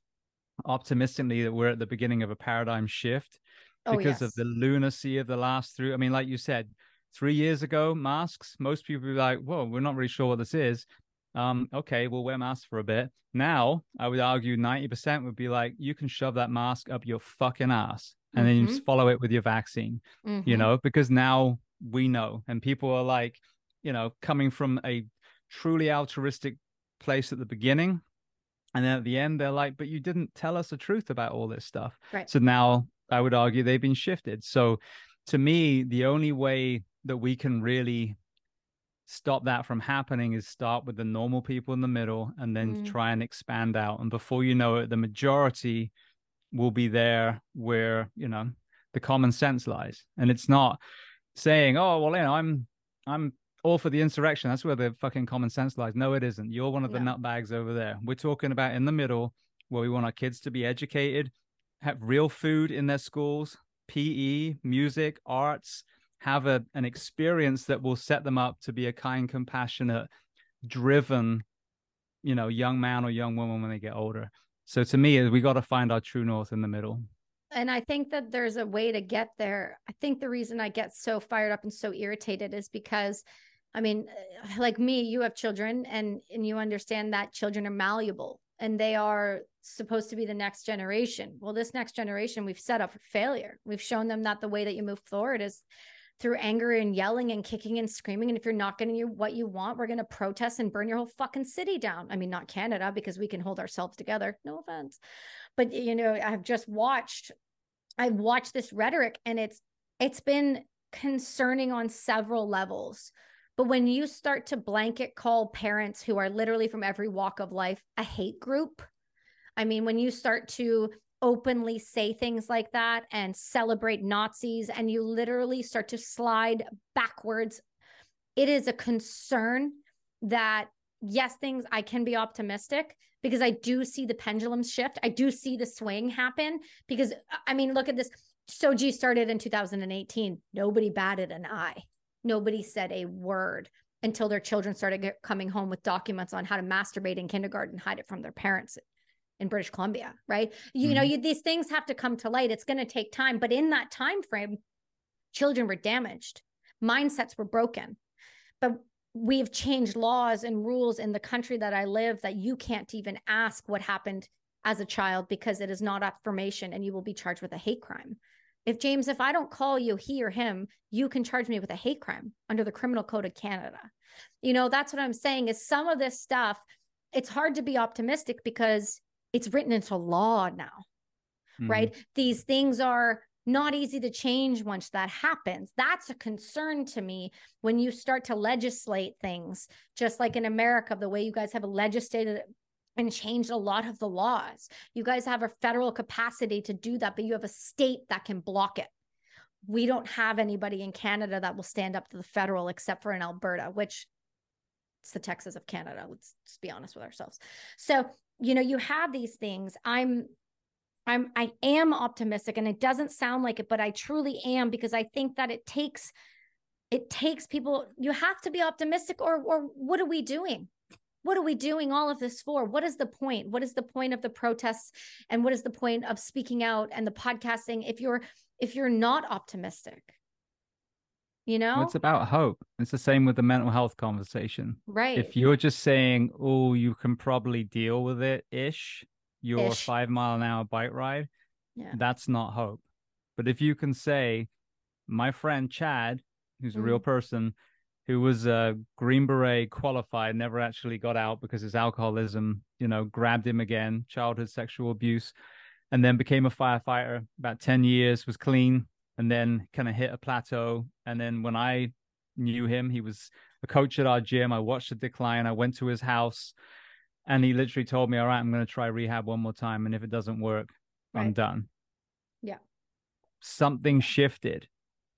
optimistically that we're at the beginning of a paradigm shift oh, because yes. of the lunacy of the last three. I mean, like you said, three years ago, masks, most people be like, whoa, we're not really sure what this is um, okay, we'll wear masks for a bit. Now, I would argue 90% would be like, you can shove that mask up your fucking ass and mm-hmm. then you just follow it with your vaccine, mm-hmm. you know, because now we know. And people are like, you know, coming from a truly altruistic place at the beginning. And then at the end, they're like, but you didn't tell us the truth about all this stuff. Right. So now I would argue they've been shifted. So to me, the only way that we can really stop that from happening is start with the normal people in the middle and then mm. try and expand out. And before you know it the majority will be there where you know the common sense lies. And it's not saying oh well you know i'm i'm all for the insurrection. That's where the fucking common sense lies. No it isn't. You're one of the no. nutbags over there. We're talking about in the middle where we want our kids to be educated have real food in their schools pe music arts have a, an experience that will set them up to be a kind, compassionate, driven, you know, young man or young woman when they get older. So to me, we got to find our true north in the middle. And I think that there's a way to get there. I think the reason I get so fired up and so irritated is because I mean, uh, like me, you have children and and you understand that children are malleable and they are supposed to be the next generation. Well, this next generation we've set up for failure. We've shown them that the way that you move forward is through anger and yelling and kicking and screaming. And if you're not getting you what you want, we're going to protest and burn your whole fucking city down. I mean, not Canada because we can hold ourselves together. No offense, but you know, I've just watched. I've watched this rhetoric, and it's it's been concerning on several levels. But when you start to blanket call parents who are literally from every walk of life a hate group, I mean, when you start to openly say things like that and celebrate Nazis, and you literally start to slide backwards. It is a concern that, yes, things I can be optimistic because I do see the pendulum shift. I do see the swing happen because, I mean, look at this. SOGI started in 2018. Nobody batted an eye, nobody said a word until their children started coming home with documents on how to masturbate in kindergarten, hide it from their parents in British Columbia, right? You, mm-hmm. know, you, these things have to come to light. It's going to take time, but in that time frame, children were damaged, mindsets were broken. But we've changed laws and rules in the country that I live that you can't even ask what happened as a child because it is not affirmation and you will be charged with a hate crime. If James, if I don't call you he or him, you can charge me with a hate crime under the Criminal Code of Canada. You know, that's what I'm saying is some of this stuff, it's hard to be optimistic because it's written into law now, mm-hmm. right? These things are not easy to change once that happens. That's a concern to me when you start to legislate things, just like in America, the way you guys have legislated and changed a lot of the laws. You guys have a federal capacity to do that, but you have a state that can block it. We don't have anybody in Canada that will stand up to the federal except for in Alberta, which it's the Texas of Canada. Let's just be honest with ourselves. So you know you have these things i'm i'm i am optimistic and it doesn't sound like it but i truly am because i think that it takes it takes people you have to be optimistic or or what are we doing what are we doing all of this for? What is the point? What is the point of the protests and what is the point of speaking out and the podcasting if you're if you're not optimistic? You know? It's about hope. It's the same with the mental health conversation. Right. If you're just saying, "Oh, you can probably deal with it ish," your Ish. 5 mile an hour bike ride, yeah. that's not hope. But if you can say, my friend Chad, who's a real Mm. person, who was a Green Beret qualified, never actually got out because his alcoholism, you know, grabbed him again, childhood sexual abuse, and then became a firefighter about 10 years, was clean, and then kind of hit a plateau. And then when I knew him, he was a coach at our gym. I watched the decline. I went to his house and he literally told me, All right, I'm going to try rehab one more time. And if it doesn't work, I'm done. Yeah. Something shifted.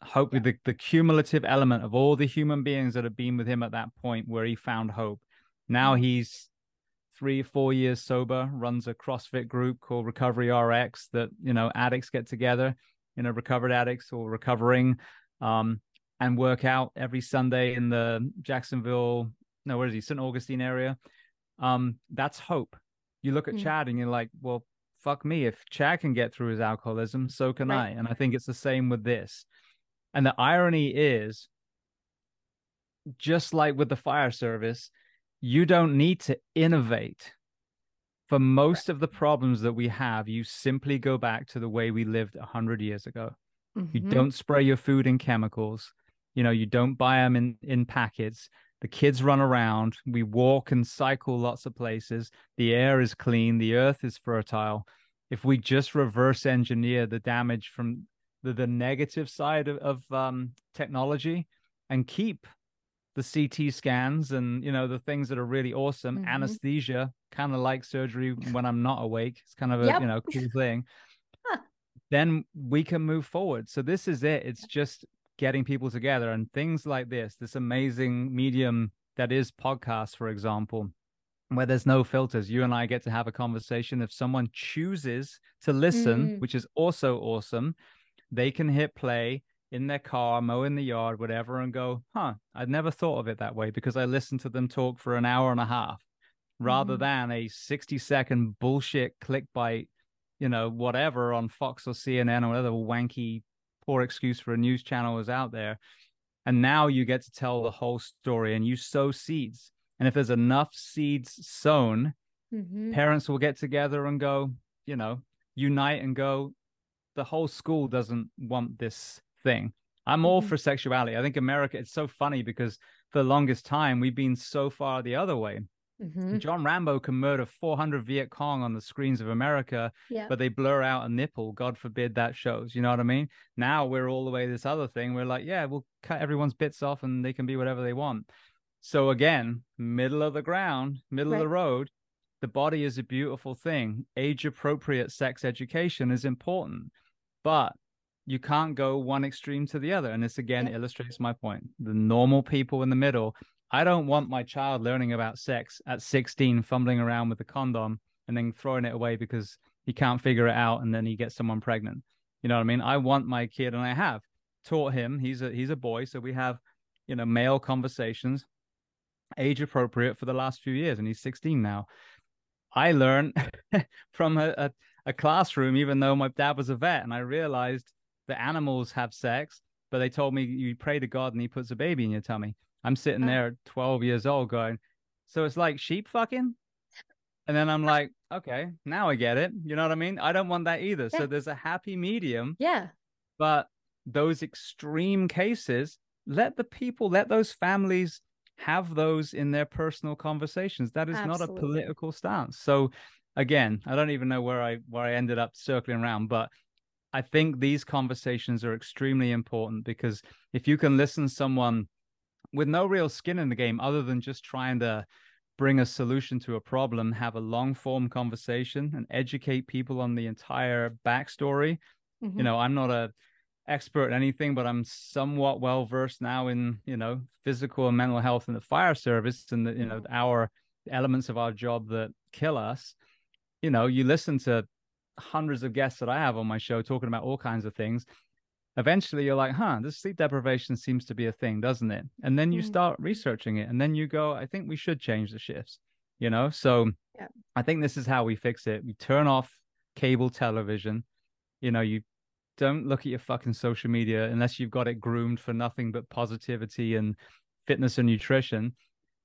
Hope Yeah. the, the cumulative element of all the human beings that have been with him at that point where he found hope. Now Mhm. he's three, four years sober, runs a CrossFit group called Recovery RX that, you know, addicts get together, you know, recovered addicts or recovering, um, and work out every Sunday in the Jacksonville, no, where is he? St. Augustine area. Um, that's hope. You look at Mm. Chad and you're like, well, fuck me. If Chad can get through his alcoholism, so can Right. I. And I think it's the same with this. And the irony is, just like with the fire service, you don't need to innovate. For most of the problems that we have, you simply go back to the way we lived 100 years ago. You Mhm. don't spray your food in chemicals. You know, you don't buy them in, in packets. The kids run around. We walk and cycle lots of places. The air is clean. The earth is fertile. If we just reverse engineer the damage from the, the negative side of, of um, technology and keep the CT scans and, you know, the things that are really awesome, Mhm. anesthesia, kind of like surgery when I'm not awake. It's kind of a, Yep. you know, cool thing Huh. then we can move forward. So this is it. It's just getting people together and things like this, this amazing medium that is podcasts, for example, where there's no filters. You and I get to have a conversation. If someone chooses to listen, Mm. which is also awesome, they can hit play in their car, mow in the yard, whatever, and go, huh, I'd never thought of it that way because I listened to them talk for an hour and a half rather Mhm. than a 60 second bullshit clickbait you know, whatever on Fox or CNN or whatever wanky, poor excuse for a news channel is out there. And now you get to tell the whole story and you sow seeds. And if there's enough seeds sown, Mhm. parents will get together and go, you know, unite and go, the whole school doesn't want this thing. I'm all Mhm. for sexuality. I think America, it's so funny because for the longest time, we've been so far the other way. Mhm. John Rambo can murder 400 Viet Cong on the screens of America, Yeah. but they blur out a nipple. God forbid that shows. You know what I mean? Now we're all the way this other thing. We're like, yeah, we'll cut everyone's bits off and they can be whatever they want. So again, middle of the ground, middle of the road. The body is a beautiful thing. Age appropriate sex education is important, but you can't go one extreme to the other. And this again Yeah. illustrates my point. The normal people in the middle. I don't want my child learning about sex at 16, fumbling around with a condom and then throwing it away because he can't figure it out and then he gets someone pregnant. You know what I mean? I want my kid and I have taught him. He's a he's a boy, so we have, you know, male conversations, age appropriate for the last few years, and he's 16 now. I learned (laughs) from a, a, a classroom, even though my dad was a vet, and I realized that animals have sex, but they told me you pray to God and he puts a baby in your tummy. I'm sitting Oh. there at 12 years old going, so it's like sheep fucking? And then I'm like, okay, now I get it. You know what I mean? I don't want that either. Yeah. So there's a happy medium, Yeah. but those extreme cases, let the people, let those families have those in their personal conversations. That is not a political stance. So again, I don't even know where I where I ended up circling around, but I think these conversations are extremely important because if you can listen someone with no real skin in the game other than just trying to bring a solution to a problem, have a long form conversation and educate people on the entire backstory. Mhm. You know, I'm not a expert in anything, but I'm somewhat well versed now in, you know, physical and mental health in the fire service and the, you know, our elements of our job that kill us. You know, you listen to hundreds of guests that I have on my show talking about all kinds of things. Eventually you're like, huh, this sleep deprivation seems to be a thing, doesn't it? And then you Mhm. start researching it. And then you go, I think we should change the shifts. you know? So yeah. I think this is how we fix it. We turn off cable television. You know, you don't look at your fucking social media unless you've got it groomed for nothing but positivity and fitness and nutrition.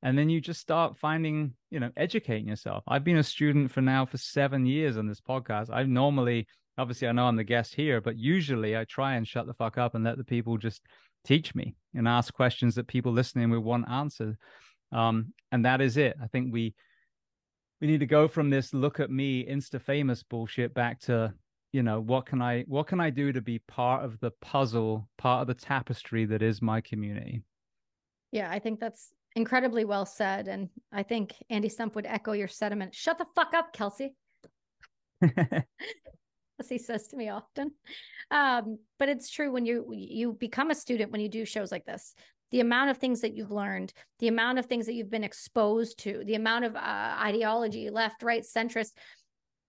And then you just start finding, you know, educating yourself. I've been a student for now for seven years on this podcast. I normally, obviously, I know I'm the guest here, but usually I try and shut the fuck up and let the people just teach me and ask questions that people listening will want answered. Um, and that is it. I think we we need to go from this look at me insta famous bullshit back to you know what can i what can i do to be part of the puzzle part of the tapestry that is my community yeah i think that's incredibly well said and i think andy stumpf would echo your sentiment shut the fuck up kelsey (laughs) as he says to me often um, but it's true when you you become a student when you do shows like this the amount of things that you've learned, the amount of things that you've been exposed to, the amount of uh, ideology, left, right, centrist,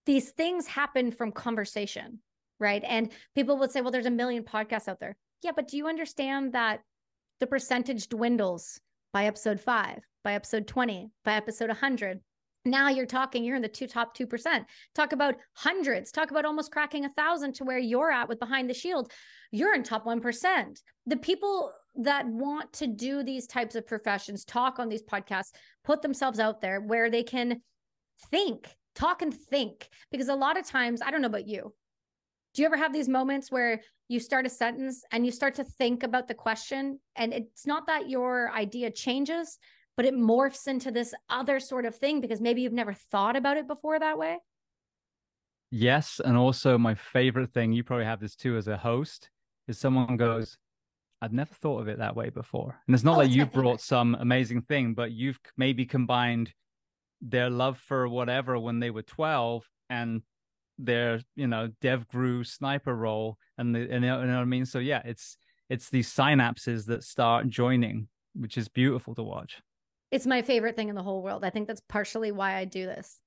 these things happen from conversation, right? And people would say, well, there's a million podcasts out there. Yeah, but do you understand that the percentage dwindles by episode five, by episode 20, by episode 100? Now you're talking, you're in the two top 2%. Talk about hundreds, talk about almost cracking a thousand to where you're at with Behind the Shield. You're in top 1%. The people that want to do these types of professions, talk on these podcasts, put themselves out there where they can think, talk and think. Because a lot of times, I don't know about you. Do you ever have these moments where you start a sentence and you start to think about the question? And it's not that your idea changes, but it morphs into this other sort of thing because maybe you've never thought about it before that way. Yes. And also, my favorite thing, you probably have this too as a host, is someone goes, I've never thought of it that way before. And it's not oh, that you brought some amazing thing, but you've maybe combined their love for whatever when they were 12 and their, you know, DevGru sniper role. And, the, and you know what I mean? So yeah, it's, it's these synapses that start joining, which is beautiful to watch. It's my favorite thing in the whole world. I think that's partially why I do this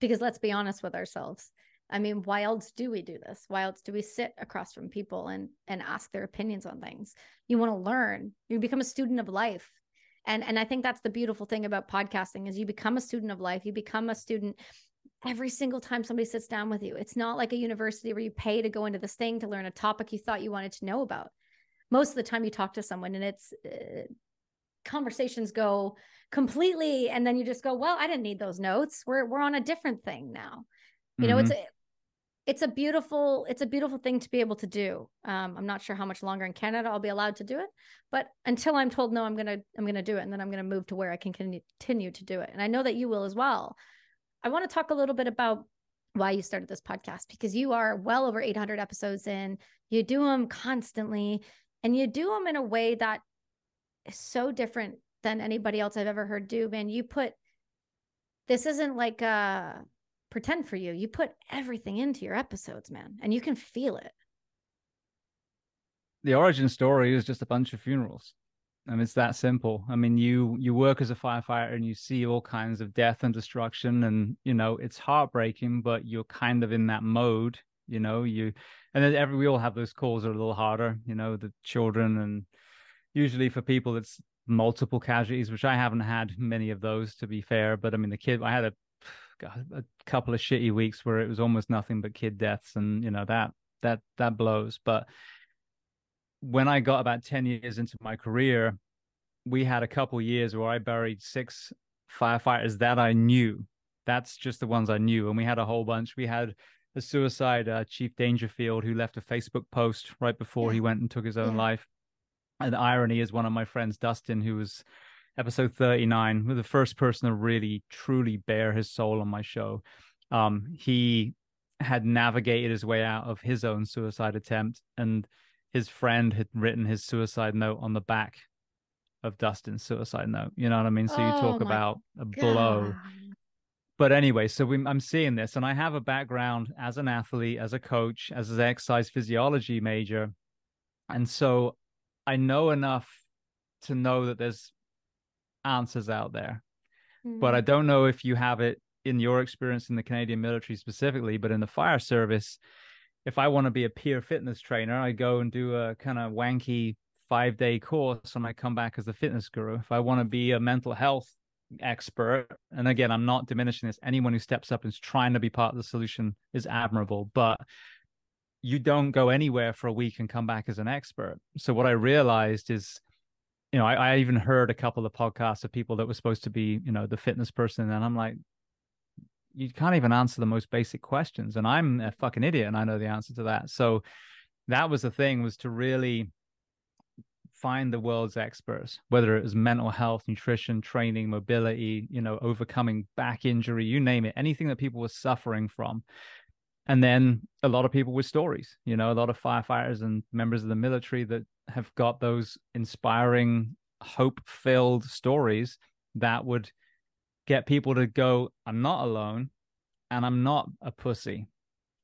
because let's be honest with ourselves. I mean, why else do we do this? Why else do we sit across from people and and ask their opinions on things? You want to learn. You become a student of life. And and I think that's the beautiful thing about podcasting is you become a student of life. You become a student every single time somebody sits down with you. It's not like a university where you pay to go into this thing to learn a topic you thought you wanted to know about. Most of the time you talk to someone and it's uh, conversations go completely and then you just go, "Well, I didn't need those notes. We're we're on a different thing now." You know, mm-hmm. it's it's a beautiful it's a beautiful thing to be able to do um, i'm not sure how much longer in canada i'll be allowed to do it but until i'm told no i'm gonna i'm gonna do it and then i'm gonna move to where i can continue to do it and i know that you will as well i want to talk a little bit about why you started this podcast because you are well over 800 episodes in you do them constantly and you do them in a way that is so different than anybody else i've ever heard do man you put this isn't like a pretend for you. You put everything into your episodes, man, and you can feel it. The origin story is just a bunch of funerals. I mean, it's that simple. I mean, you you work as a firefighter and you see all kinds of death and destruction, and you know it's heartbreaking, but you're kind of in that mode. You know, you and then every we all have those calls that are a little harder. You know, the children and usually for people it's multiple casualties, which I haven't had many of those to be fair. But I mean, the kid I had a (sighs) a couple of shitty weeks where it was almost nothing but kid deaths, and you know that that that blows. But when I got about ten years into my career, we had a couple years where I buried six firefighters that I knew. That's just the ones I knew, and we had a whole bunch. We had a suicide, uh, Chief Dangerfield, who left a Facebook post right before yeah. he went and took his own yeah. life. And the irony is, one of my friends, Dustin, who was episode 39, the first person to really truly bare his soul on my show. Um, he had navigated his way out of his own suicide attempt, and his friend had written his suicide note on the back of Dustin's suicide note. You know what I mean? So you oh talk about a God. blow. But anyway, so we, I'm seeing this, and I have a background as an athlete, as a coach, as an exercise physiology major, and so I know enough to know that there's answers out there. Mm-hmm. But I mm. don't know if you have it in your experience in the Canadian military specifically, but in the fire service, if I want to be a peer fitness trainer, I go and do a kind of wanky five day course and I come back as a fitness guru. If I want to be a mental health expert. And again, I'm not diminishing this. Anyone who steps up and is trying to be part of the solution is admirable, but you don't go anywhere for a week and come back as an expert. So what I realized is, you know, I, I even heard a couple of podcasts of people that were supposed to be, you know, the fitness person, and I'm like, you can't even answer the most basic questions, and I'm a fucking idiot, and I know the answer to that. So that was the thing was to really find the world's experts, whether it was mental health, nutrition, training, mobility, you know, overcoming back injury, you name it, anything that people were suffering from. And then a lot of people with stories, you know, a lot of firefighters and members of the military that have got those inspiring, hope filled stories that would get people to go, I'm not alone and I'm not a pussy.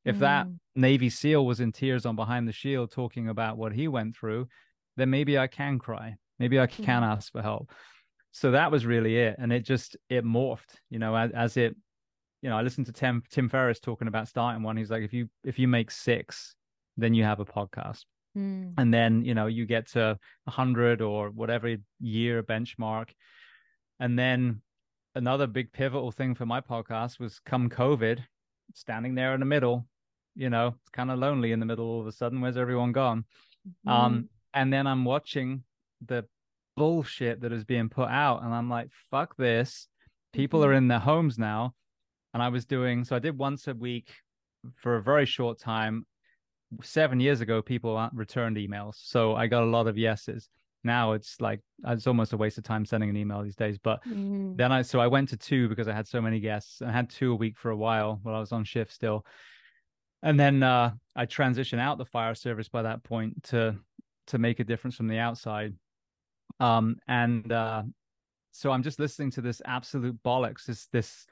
If mm. that Navy SEAL was in tears on behind the shield talking about what he went through, then maybe I can cry. Maybe I can mm-hmm. ask for help. So that was really it. And it just, it morphed, you know, as, as it, you know, I listened to Tim, Tim Ferriss talking about starting one. He's like, if you, if you make six, then you have a podcast. Mm. And then, you know, you get to a hundred or whatever year benchmark. And then another big pivotal thing for my podcast was come COVID, standing there in the middle, you know, it's kind of lonely in the middle all of a sudden. Where's everyone gone? Mm. Um, and then I'm watching the bullshit that is being put out, and I'm like, fuck this. People mm-hmm. are in their homes now. And I was doing so I did once a week for a very short time. Seven years ago, people returned emails. So I got a lot of yeses. Now it's like it's almost a waste of time sending an email these days. But mm. then I so I went to two because I had so many guests. I had two a week for a while while I was on shift still. And then uh, I transitioned out the fire service by that point to to make a difference from the outside. Um, and uh, so I'm just listening to this absolute bollocks. This this,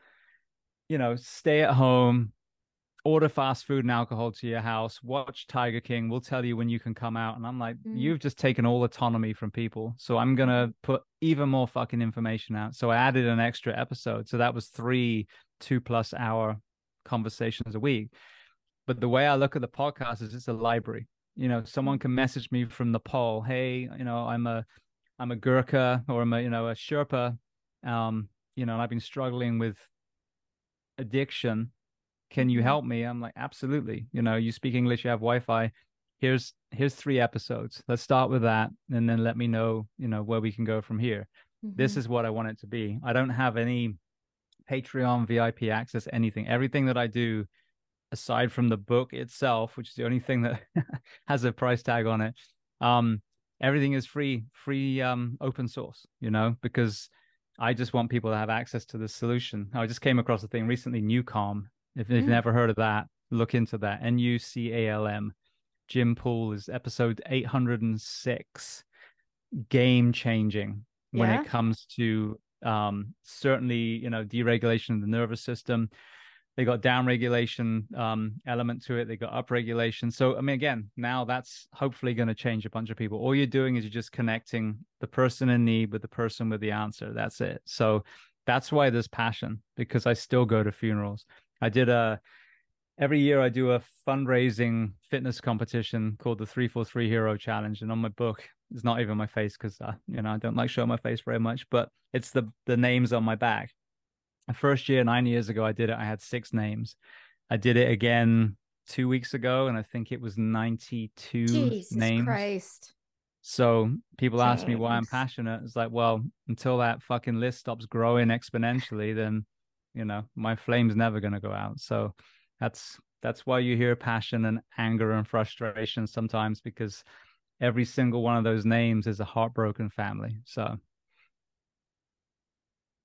you know, stay at home, order fast food and alcohol to your house, watch Tiger King. We'll tell you when you can come out. And I'm like, mm. you've just taken all autonomy from people. So I'm gonna put even more fucking information out. So I added an extra episode. So that was three two plus hour conversations a week. But the way I look at the podcast is it's a library you know someone can message me from nepal hey you know i'm a i'm a gurkha or i'm a you know a sherpa um you know and i've been struggling with addiction can you mm-hmm. help me i'm like absolutely you know you speak english you have wi-fi here's here's three episodes let's start with that and then let me know you know where we can go from here mm-hmm. this is what i want it to be i don't have any patreon vip access anything everything that i do aside from the book itself, which is the only thing that (laughs) has a price tag on it, um, everything is free, free, um, open source. You know, because I just want people to have access to the solution. I just came across a thing recently, NuCalm. If, if you've mm. never heard of that, look into that. N U C A L M. Jim Poole is episode 806. Game changing when yeah. it comes to um, certainly, you know, deregulation of the nervous system, they got down regulation um, element to it. They got up regulation. So I mean, again, now that's hopefully going to change a bunch of people. All you're doing is you're just connecting the person in need with the person with the answer. That's it. So that's why there's passion because I still go to funerals. I did a every year I do a fundraising fitness competition called the 343 Hero Challenge. And on my book, it's not even my face because uh, you know I don't like showing my face very much, but it's the the names on my back first year, nine years ago, I did it. I had six names. I did it again two weeks ago, and I think it was 92 Jesus names. Christ. So people ask me why I'm passionate. It's like, well, until that fucking list stops growing exponentially, then you know my flame's never going to go out. So that's that's why you hear passion and anger and frustration sometimes because every single one of those names is a heartbroken family. So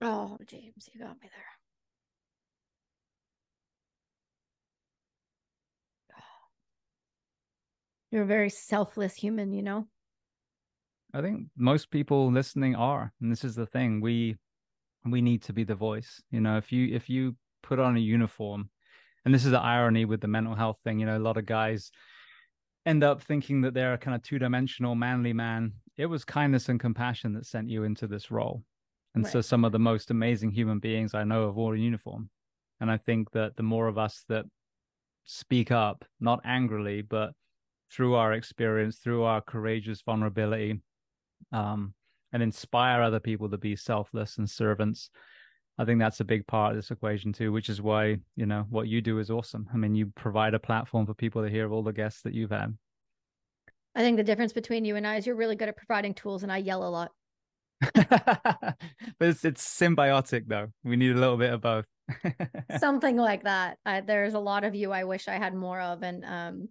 Oh, James, you got me there. You're a very selfless human, you know? I think most people listening are, and this is the thing. We we need to be the voice. You know, if you if you put on a uniform, and this is the irony with the mental health thing, you know, a lot of guys end up thinking that they're a kind of two-dimensional manly man. It was kindness and compassion that sent you into this role. And right. so some of the most amazing human beings I know have worn a uniform. And I think that the more of us that speak up, not angrily, but through our experience, through our courageous vulnerability, um, and inspire other people to be selfless and servants. I think that's a big part of this equation too, which is why, you know, what you do is awesome. I mean, you provide a platform for people to hear all the guests that you've had. I think the difference between you and I is you're really good at providing tools and I yell a lot. (laughs) but it's it's symbiotic though. We need a little bit of both. (laughs) Something like that. I, there's a lot of you I wish I had more of and um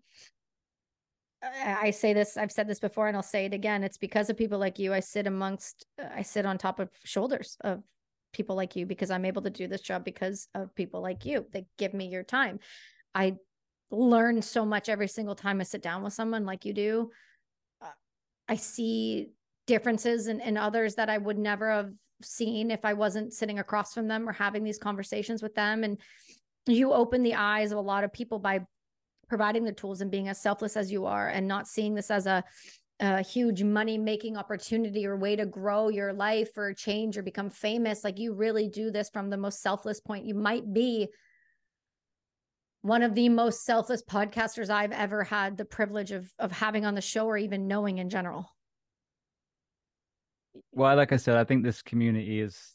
I say this, I've said this before and I'll say it again. It's because of people like you. I sit amongst, I sit on top of shoulders of people like you because I'm able to do this job because of people like you that give me your time. I learn so much every single time I sit down with someone like you do. Uh, I see differences and, in others that I would never have seen if I wasn't sitting across from them or having these conversations with them. And you open the eyes of a lot of people by providing the tools and being as selfless as you are and not seeing this as a, a huge money making opportunity or way to grow your life or change or become famous like you really do this from the most selfless point you might be one of the most selfless podcasters I've ever had the privilege of of having on the show or even knowing in general. Well, like I said, I think this community is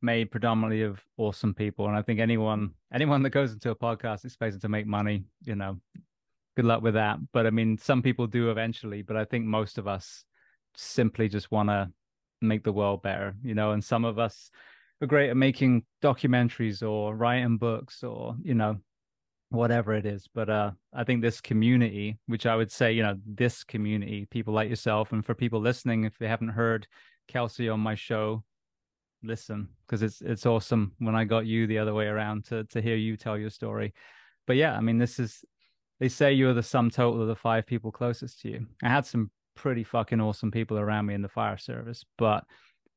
made predominantly of awesome people and i think anyone anyone that goes into a podcast expecting to make money you know. Good luck with that. But i mean some people do eventually but i think most of us simply just want to make the world better you know and some of us are great at making documentaries or writing books or you know whatever it is but uh i think this community which i would say you know this community people like yourself and for people listening if they haven't heard kelsey on my show listen because it's it's awesome when I got you the other way around to to hear you tell your story. But yeah, I mean, this is they say you're the sum total of the five people closest to you. I had some pretty fucking awesome people around me in the fire service, but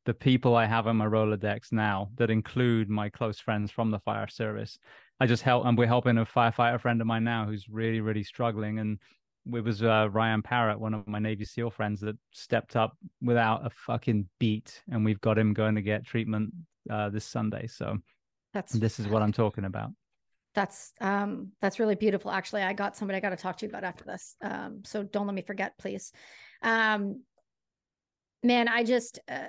the people I have on my Rolodex now that include my close friends from the fire service. I just help, and we're helping a firefighter friend of mine now who's really, really struggling. And it was uh, Ryan Parrott, one of my Navy SEAL friends, that stepped up without a fucking beat, and we've got him going to get treatment uh, this Sunday. So that's this is what I'm talking about. That's um that's really beautiful. Actually, I got somebody I got to talk to you about after this. Um, so don't let me forget, please. Um, man, I just. Uh,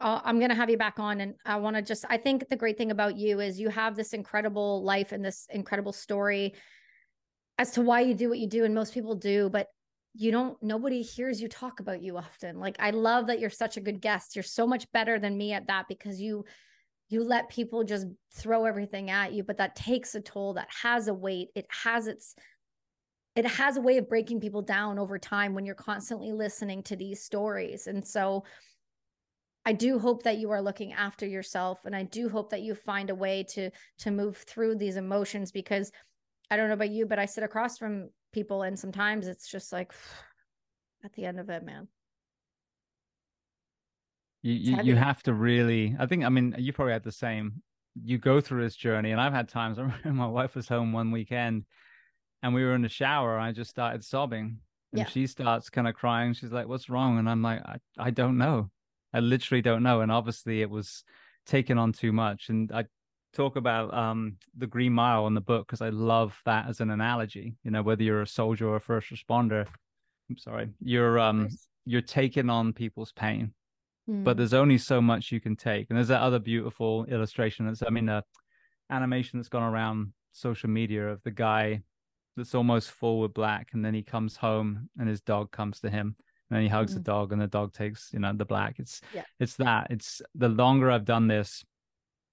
I'm going to have you back on. And I want to just, I think the great thing about you is you have this incredible life and this incredible story as to why you do what you do and most people do but you don't nobody hears you talk about you often. Like i love that you're such a good guest. You're so much better than me at that because you you let people just throw everything at you but that takes a toll that has a weight. It has its it has a way of breaking people down over time when you're constantly listening to these stories. And so I do hope that you are looking after yourself and I do hope that you find a way to to move through these emotions because I don't know about you, but I sit across from people and sometimes it's just like (sighs) at the end of it, man. You you, you have to really I think I mean you probably had the same. You go through this journey and I've had times (laughs) I remember my wife was home one weekend and we were in the shower and I just started sobbing. And yeah. she starts kind of crying. She's like, What's wrong? And I'm like, I, I don't know. I literally don't know. And obviously it was taken on too much. And I talk about um, the Green Mile in the book because I love that as an analogy. You know, whether you're a soldier or a first responder, I'm sorry, you're um you're taking on people's pain, mm. but there's only so much you can take. And there's that other beautiful illustration that's I mean, a animation that's gone around social media of the guy that's almost full with black, and then he comes home and his dog comes to him. And then he hugs mm. the dog, and the dog takes, you know, the black. It's yeah. it's that. It's the longer I've done this,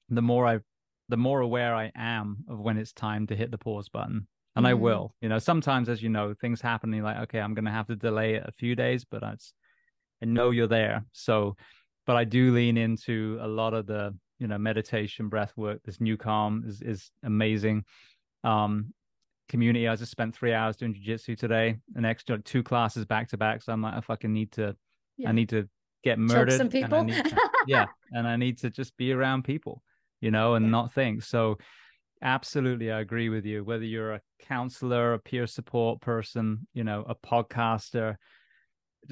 the more I've the more aware I am of when it's time to hit the pause button. And mm-hmm. I will. You know, sometimes, as you know, things happen. And you're like, okay, I'm going to have to delay it a few days, but I, I know you're there. So, but I do lean into a lot of the, you know, meditation, breath work. This NuCalm is is amazing. Um, community. I just spent three hours doing jujitsu today, an extra two classes back to back. So I'm like, I fucking need to, yeah. I need to get murdered. Choke some people. To, (laughs) yeah, and I need to just be around people you know, and yeah. not think. So, absolutely, I agree with you. Whether you're a counselor, a peer support person, you know, a podcaster,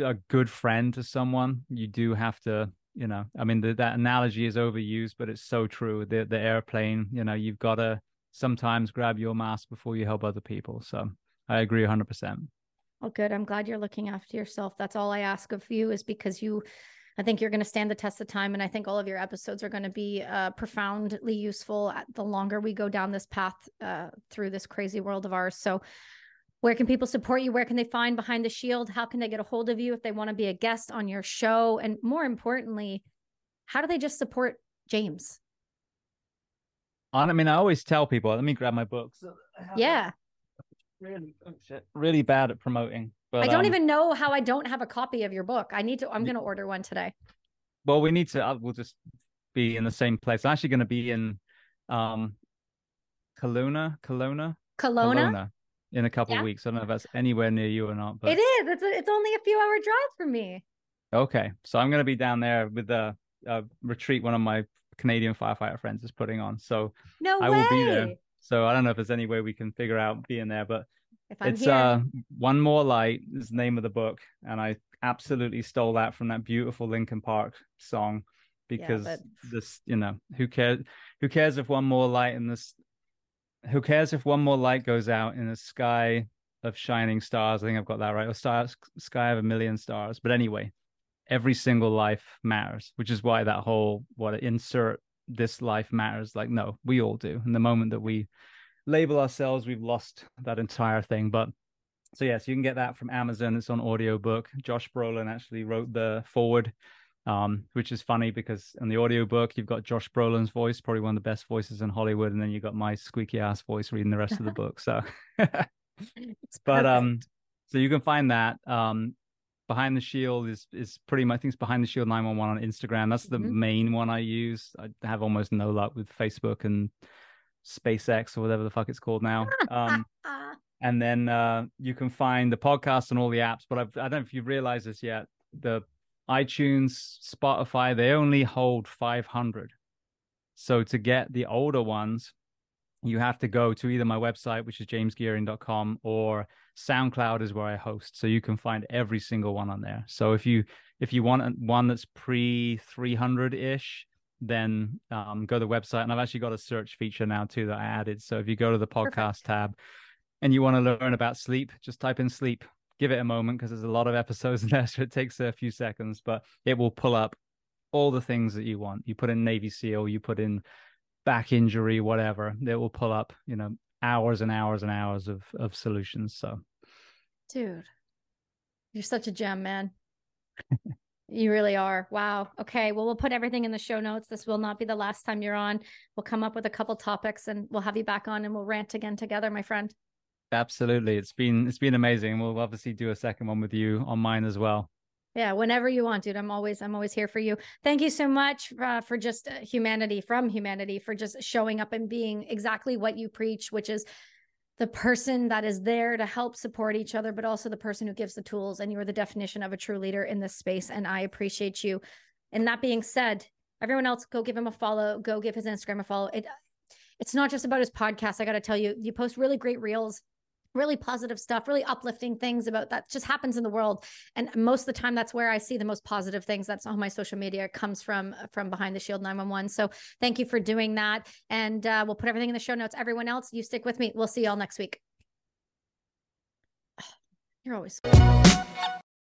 a good friend to someone, you do have to, you know, I mean, the, that analogy is overused, but it's so true. The the airplane, you know, you've got to sometimes grab your mask before you help other people. So, I agree 100%. Well, good. I'm glad you're looking after yourself. That's all I ask of you is because you I think you're going to stand the test of time. And I think all of your episodes are going to be uh, profoundly useful the longer we go down this path uh, through this crazy world of ours. So, where can people support you? Where can they find Behind the Shield? How can they get a hold of you if they want to be a guest on your show? And more importantly, how do they just support James? I mean, I always tell people, let me grab my books. Yeah. Really, oh shit, really bad at promoting. But I don't um, even know how I don't have a copy of your book. I need to. I'm going to order one today. Well, we need to. Uh, we'll just be in the same place. I'm actually going to be in um, Kelowna, Kelowna, Kelowna, Kelowna in a couple yeah. of weeks. I don't know if that's anywhere near you or not, but it is. It's a, it's only a few hour drive from me. Okay, so I'm going to be down there with a, a retreat. One of my Canadian firefighter friends is putting on. So no I way. will be there. So I don't know if there's any way we can figure out being there, but it's here. uh one more light is the name of the book, and I absolutely stole that from that beautiful Linkin Park song because yeah, but... this, you know, who cares? Who cares if one more light in this? Who cares if one more light goes out in the sky of shining stars? I think I've got that right. Or stars, sky of a million stars. But anyway, every single life matters, which is why that whole what insert this life matters. Like, no, we all do. And the moment that we label ourselves, we've lost that entire thing. But so yes, you can get that from Amazon. It's on audiobook. Josh Brolin actually wrote the forward, um, which is funny because in the audiobook you've got Josh Brolin's voice, probably one of the best voices in Hollywood, and then you've got my squeaky ass voice reading the rest of the (laughs) book. So, (laughs) but um, so you can find that. Um, Behind the Shield is is pretty much I think it's Behind the Shield 911 on Instagram. That's the mm-hmm. main one I use. I have almost no luck with Facebook and SpaceX or whatever the fuck it's called now. Um, (laughs) and then uh, you can find the podcast on all the apps. But I've, I do not know if you've realized this yet. The iTunes, Spotify, they only hold 500. So to get the older ones, you have to go to either my website, which is jamesgeering.com, or SoundCloud is where I host. So you can find every single one on there. So if you if you want one that's pre 300 ish, then um, go to the website. And I've actually got a search feature now too that I added. So if you go to the podcast Perfect. tab and you want to learn about sleep, just type in sleep. Give it a moment because there's a lot of episodes (laughs) in there, so it takes a few seconds, but it will pull up all the things that you want. You put in Navy SEAL, you put in back injury, whatever. It will pull up, you know, hours and hours and hours of of solutions. So, dude, you're such a gem, man. You really are. Wow. Okay. Well, we'll put everything in the show notes. This will not be the last time you're on. We'll come up with a couple topics and we'll have you back on and we'll rant again together, my friend. Absolutely. It's been it's been amazing. We'll obviously do a second one with you on mine as well. Yeah, whenever you want, dude. I'm always I'm always here for you. Thank you so much uh, for just uh, humanity from humanity for just showing up and being exactly what you preach, which is the person that is there to help support each other, but also the person who gives the tools. And you are the definition of a true leader in this space. And I appreciate you. And that being said, everyone else go give him a follow, go give his Instagram a follow. It it's not just about his podcast. I got to tell you, you post really great reels really positive stuff, really uplifting things about that just happens in the world. And most of the time, that's where I see the most positive things. That's all my social media comes from from behind the shield 911. So thank you for doing that. And uh, we'll put everything in the show notes. Everyone else, you stick with me. We'll see y'all next week. (sighs) You're always.